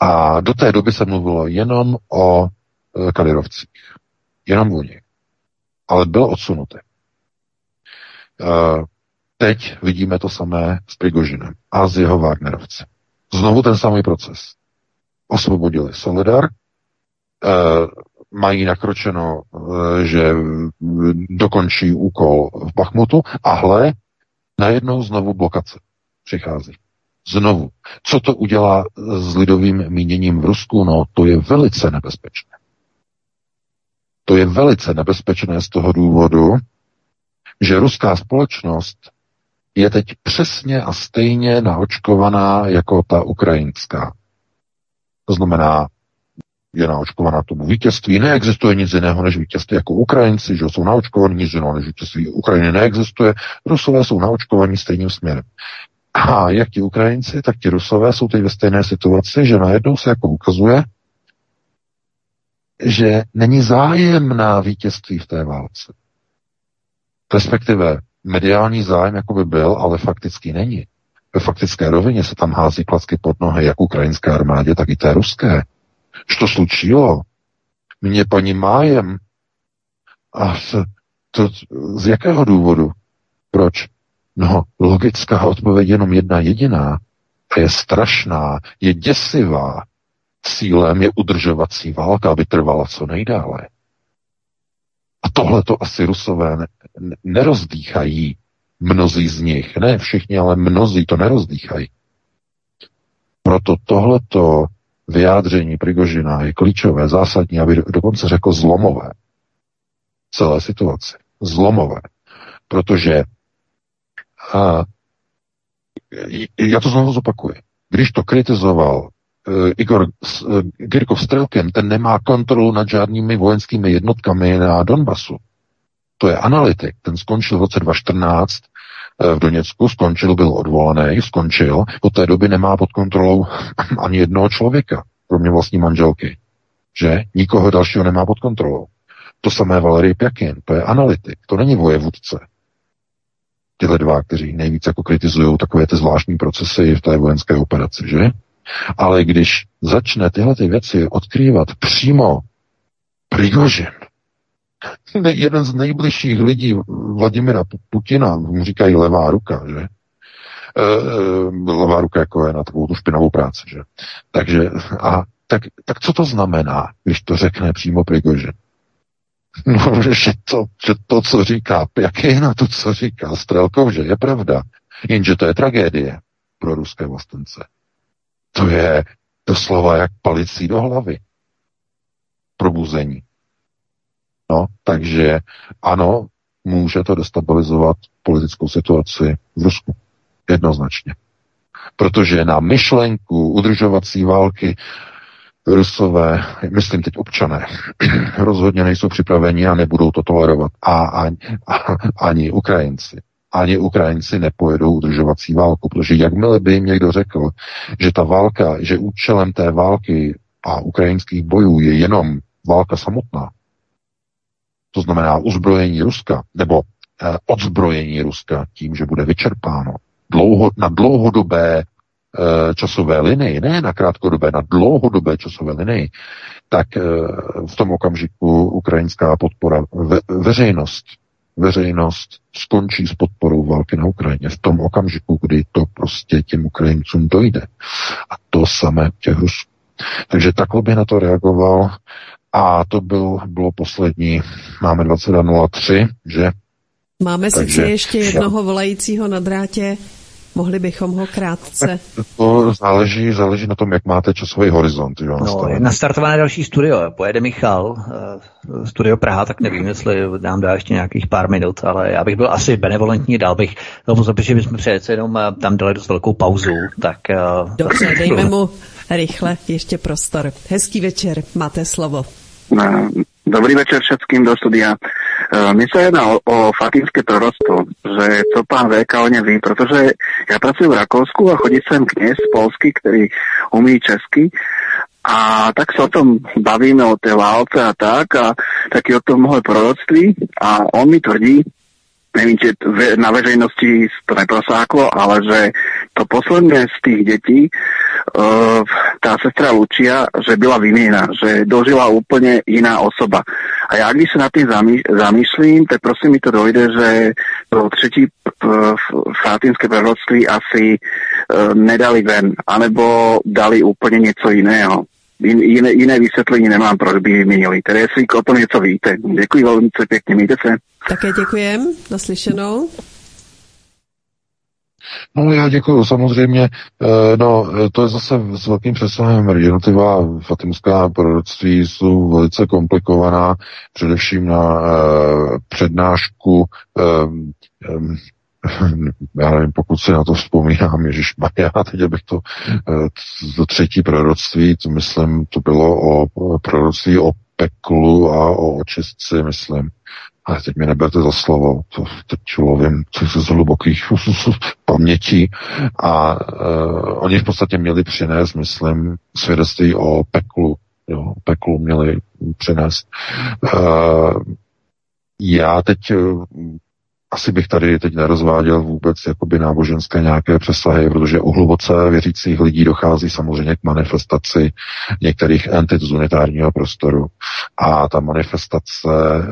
A do té doby se mluvilo jenom o e, Kadyrovcích. Jenom o nich. Ale byl odsunutý. E, teď vidíme to samé s Prigožinem a s jeho Wagnerovci. Znovu ten samý proces. Osvobodili Solidar, e, mají nakročeno, eh, že dokončí úkol v Bachmutu a hle, najednou znovu blokace přichází. Znovu. Co to udělá s lidovým míněním v Rusku? No, to je velice nebezpečné. To je velice nebezpečné z toho důvodu, že ruská společnost je teď přesně a stejně naočkovaná jako ta ukrajinská. To znamená, je naočkovaná tomu vítězství. Neexistuje nic jiného než vítězství jako Ukrajinci, že jsou naočkovaní, nic jiného než vítězství Ukrajiny neexistuje. Rusové jsou naočkovaní stejným směrem. A jak ti Ukrajinci, tak ti Rusové jsou teď ve stejné situaci, že najednou se jako ukazuje, že není zájem na vítězství v té válce. Respektive mediální zájem jako by byl, ale fakticky není. Ve faktické rovině se tam hází klacky pod nohy jak ukrajinské armádě, tak i té ruské. Что случило? Mě paní májem. A to, to, z jakého důvodu? Proč? No, logická odpověď jenom jedna jediná. A je strašná, je děsivá. Cílem je udržovací válka, aby trvala co nejdále. A tohle to asi rusové ne, ne, nerozdýchají. Mnozí z nich, ne všichni, ale mnozí to nerozdýchají. Proto tohleto vyjádření Prigožina je klíčové, zásadní, aby dokonce řekl zlomové. Celé situaci. Zlomové. Protože a, já to znovu zopakuji. Když to kritizoval Igor uh, Girkov Strelkin, ten nemá kontrolu nad žádnými vojenskými jednotkami na Donbasu. To je analytik, ten skončil v roce 2014 eh, v Doněcku, skončil, byl odvolaný, skončil, od té doby nemá pod kontrolou ani jednoho člověka, kromě vlastní manželky. Že? Nikoho dalšího nemá pod kontrolou. To samé Valery Pjakin, to je analytik, to není vojevůdce. Tyhle dva, kteří nejvíc jako kritizují takové ty zvláštní procesy v té vojenské operaci, že? Ale když začne tyhle ty věci odkrývat přímo Prigožin, jeden z nejbližších lidí Vladimira Putina, mu říkají levá ruka, že? E, levá ruka jako je na takovou tu špinavou práci, že? Takže, a tak, tak co to znamená, když to řekne přímo Prigožin? No, že to, že to, co říká, jak je na to, co říká Strelkov, že je pravda. Jenže to je tragédie pro ruské vlastence. To je doslova jak palicí do hlavy. Probuzení. No, takže ano, může to destabilizovat politickou situaci v Rusku. Jednoznačně. Protože na myšlenku udržovací války Rusové, myslím teď občané, rozhodně nejsou připraveni a nebudou to tolerovat. A ani, a, ani Ukrajinci. Ani Ukrajinci nepojedou udržovací válku, protože jakmile by jim někdo řekl, že ta válka, že účelem té války a ukrajinských bojů je jenom válka samotná, to znamená uzbrojení Ruska, nebo eh, odzbrojení Ruska tím, že bude vyčerpáno dlouho, na dlouhodobé eh, časové linii, ne na krátkodobé, na dlouhodobé časové linii, tak eh, v tom okamžiku ukrajinská podpora, ve, veřejnost, veřejnost skončí s podporou války na Ukrajině v tom okamžiku, kdy to prostě těm Ukrajincům dojde. A to samé těch Rusů. Takže takhle by na to reagoval a to byl, bylo poslední, máme 22.03, že? Máme Takže, sice ještě jednoho volajícího na drátě, mohli bychom ho krátce. To záleží, záleží na tom, jak máte časový horizont. Jo, no, je nastartované další studio, pojede Michal, uh, studio Praha, tak nevím, jestli nám dá ještě nějakých pár minut, ale já bych byl asi benevolentní, dal bych tomu, protože bychom přece jenom uh, tam dali dost velkou pauzu, tak... Uh, Dobře, dejme mu rychle ještě prostor. Hezký večer, máte slovo. Dobrý večer všetkým do studia. Mně se jedná o, o fatimské proroctvo, že co pán VK o ně ví, protože já pracuji v Rakousku a chodí sem kněz polský, který umí česky a tak se o tom bavíme o té válce a tak a taky o tom mohle proroctví a on mi tvrdí, nevím, či na veřejnosti to neprosáklo, ale že to posledné z těch dětí uh, tá sestra Lucia, že byla vyměna, že dožila úplně jiná osoba. A já když se nad tím zamýšlím, tak prosím mi to dojde, že to třetí fátimské proroctví asi uh, nedali ven, anebo dali úplně něco jiného. Jiné, jiné vysvětlení nemám, proč by vyměnili. Tedy jestli o tom něco víte. Děkuji velmi pěkně, mějte se. Také děkujem, naslyšenou. No já děkuji, samozřejmě, eh, no to je zase s velkým přesahem. Jednotlivá fatimská proroctví jsou velice komplikovaná, především na eh, přednášku eh, já nevím, pokud si na to vzpomínám, Ježíš Maria, teď bych to, to třetí proroctví, to myslím, to bylo o proroctví o peklu a o očistci, myslím. Ale teď mi neberte za slovo, to teď lovím z hlubokých pamětí a uh, oni v podstatě měli přinést, myslím, svědectví o peklu, jo, peklu měli přinést. Uh, já teď asi bych tady teď nerozváděl vůbec jakoby náboženské nějaké přesahy, protože u hluboce věřících lidí dochází samozřejmě k manifestaci některých entit z unitárního prostoru. A ta manifestace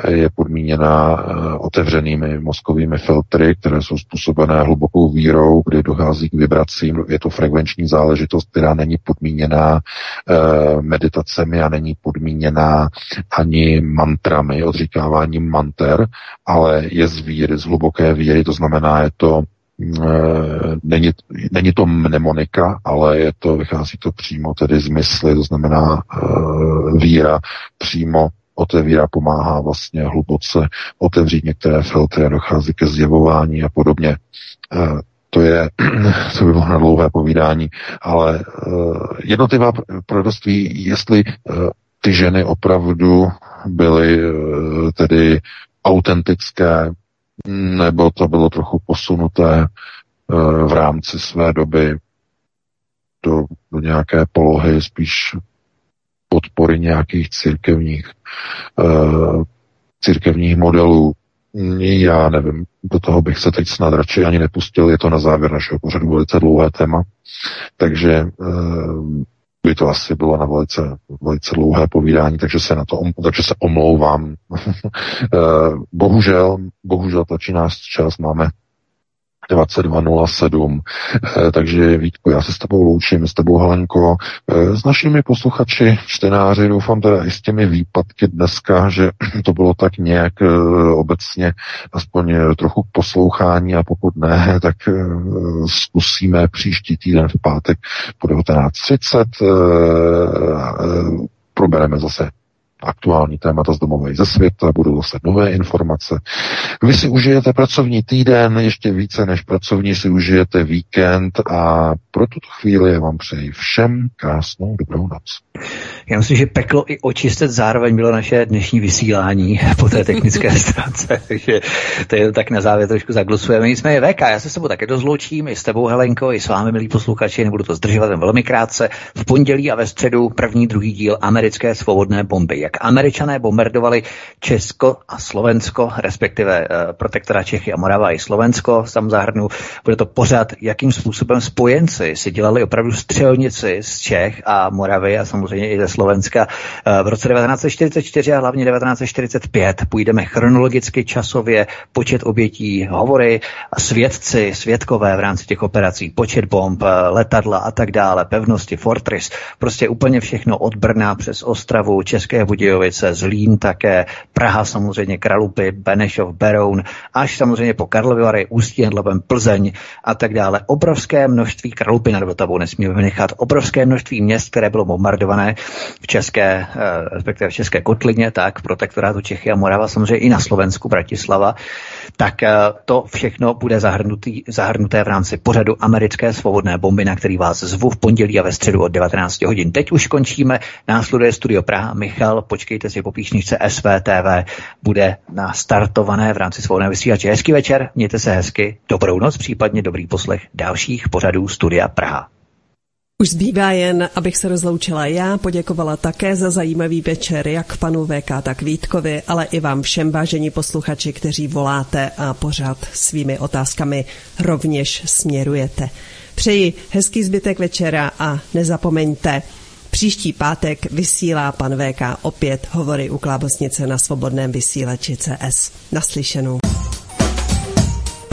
je podmíněna eh, otevřenými mozkovými filtry, které jsou způsobené hlubokou vírou, kdy dochází k vibracím. Je to frekvenční záležitost, která není podmíněná eh, meditacemi a není podmíněná ani mantrami, odříkáváním manter, ale je z víry, z hluboké víry, to znamená, je to e, není, není to mnemonika, ale je to, vychází to přímo tedy z mysli, to znamená e, víra přímo otevíra, pomáhá vlastně hluboce otevřít některé filtry a dochází ke zjevování a podobně. E, to je, to by bylo na dlouhé povídání, ale jednotlivá proroctví, jestli ty ženy opravdu byly tedy autentické, nebo to bylo trochu posunuté v rámci své doby do, do nějaké polohy spíš podpory nějakých církevních, uh, církevních modelů. Já nevím, do toho bych se teď snad radši ani nepustil, je to na závěr našeho pořadu velice dlouhé téma, takže uh, by to asi bylo na velice, velice dlouhé povídání, takže se na to, takže se omlouvám. bohužel, bohužel tlačí nás čas, máme 2207. Eh, takže Vítko, já se s tebou loučím, s tebou Helenko, eh, s našimi posluchači, čtenáři, doufám teda i s těmi výpadky dneska, že to bylo tak nějak eh, obecně aspoň trochu poslouchání a pokud ne, tak zkusíme příští týden v pátek po 19.30 probereme zase aktuální témata z domové ze světa, budou zase nové informace. Vy si užijete pracovní týden, ještě více než pracovní si užijete víkend a pro tuto chvíli vám přeji všem krásnou dobrou noc. Já myslím, že peklo i očistet zároveň bylo naše dnešní vysílání po té technické stránce, takže to je tak na závěr trošku zaglosujeme. Nicméně VK, já se s tebou také dozloučím, i s tebou Helenko, i s vámi, milí posluchači, nebudu to zdržovat jen velmi krátce. V pondělí a ve středu první, druhý díl americké svobodné bomby. Jak američané bombardovali Česko a Slovensko, respektive uh, protektora Čechy a Morava i Slovensko, tam zahrnu, bude to pořád, jakým způsobem spojenci si dělali opravdu střelnici z Čech a Moravy a samozřejmě i ze Slovenska eh, v roce 1944 a hlavně 1945. Půjdeme chronologicky, časově, počet obětí, hovory, svědci, svědkové v rámci těch operací, počet bomb, eh, letadla a tak dále, pevnosti, fortress, prostě úplně všechno od Brna přes Ostravu, České Budějovice, Zlín také, Praha samozřejmě, Kralupy, Benešov, Beroun, až samozřejmě po Karlovy Vary, Ústí nad Labem, Plzeň a tak dále. Obrovské množství Kralupy nad Vltavou nesmíme nechat, obrovské množství měst, které bylo bombardované v české, eh, respektive v české kotlině, tak v protektorátu Čechy a Morava, samozřejmě i na Slovensku, Bratislava, tak eh, to všechno bude zahrnutý, zahrnuté v rámci pořadu americké svobodné bomby, na který vás zvu v pondělí a ve středu od 19 hodin. Teď už končíme, následuje Studio Praha. Michal, počkejte si po píšničce SVTV, bude nastartované v rámci svobodné vysílače. Hezký večer, mějte se hezky, dobrou noc, případně dobrý poslech dalších pořadů Studia Praha. Už zbývá jen, abych se rozloučila já, poděkovala také za zajímavý večer, jak panu VK, tak Vítkovi, ale i vám všem vážení posluchači, kteří voláte a pořád svými otázkami rovněž směrujete. Přeji hezký zbytek večera a nezapomeňte, Příští pátek vysílá pan VK opět hovory u Klábosnice na svobodném vysílači CS. Naslyšenou.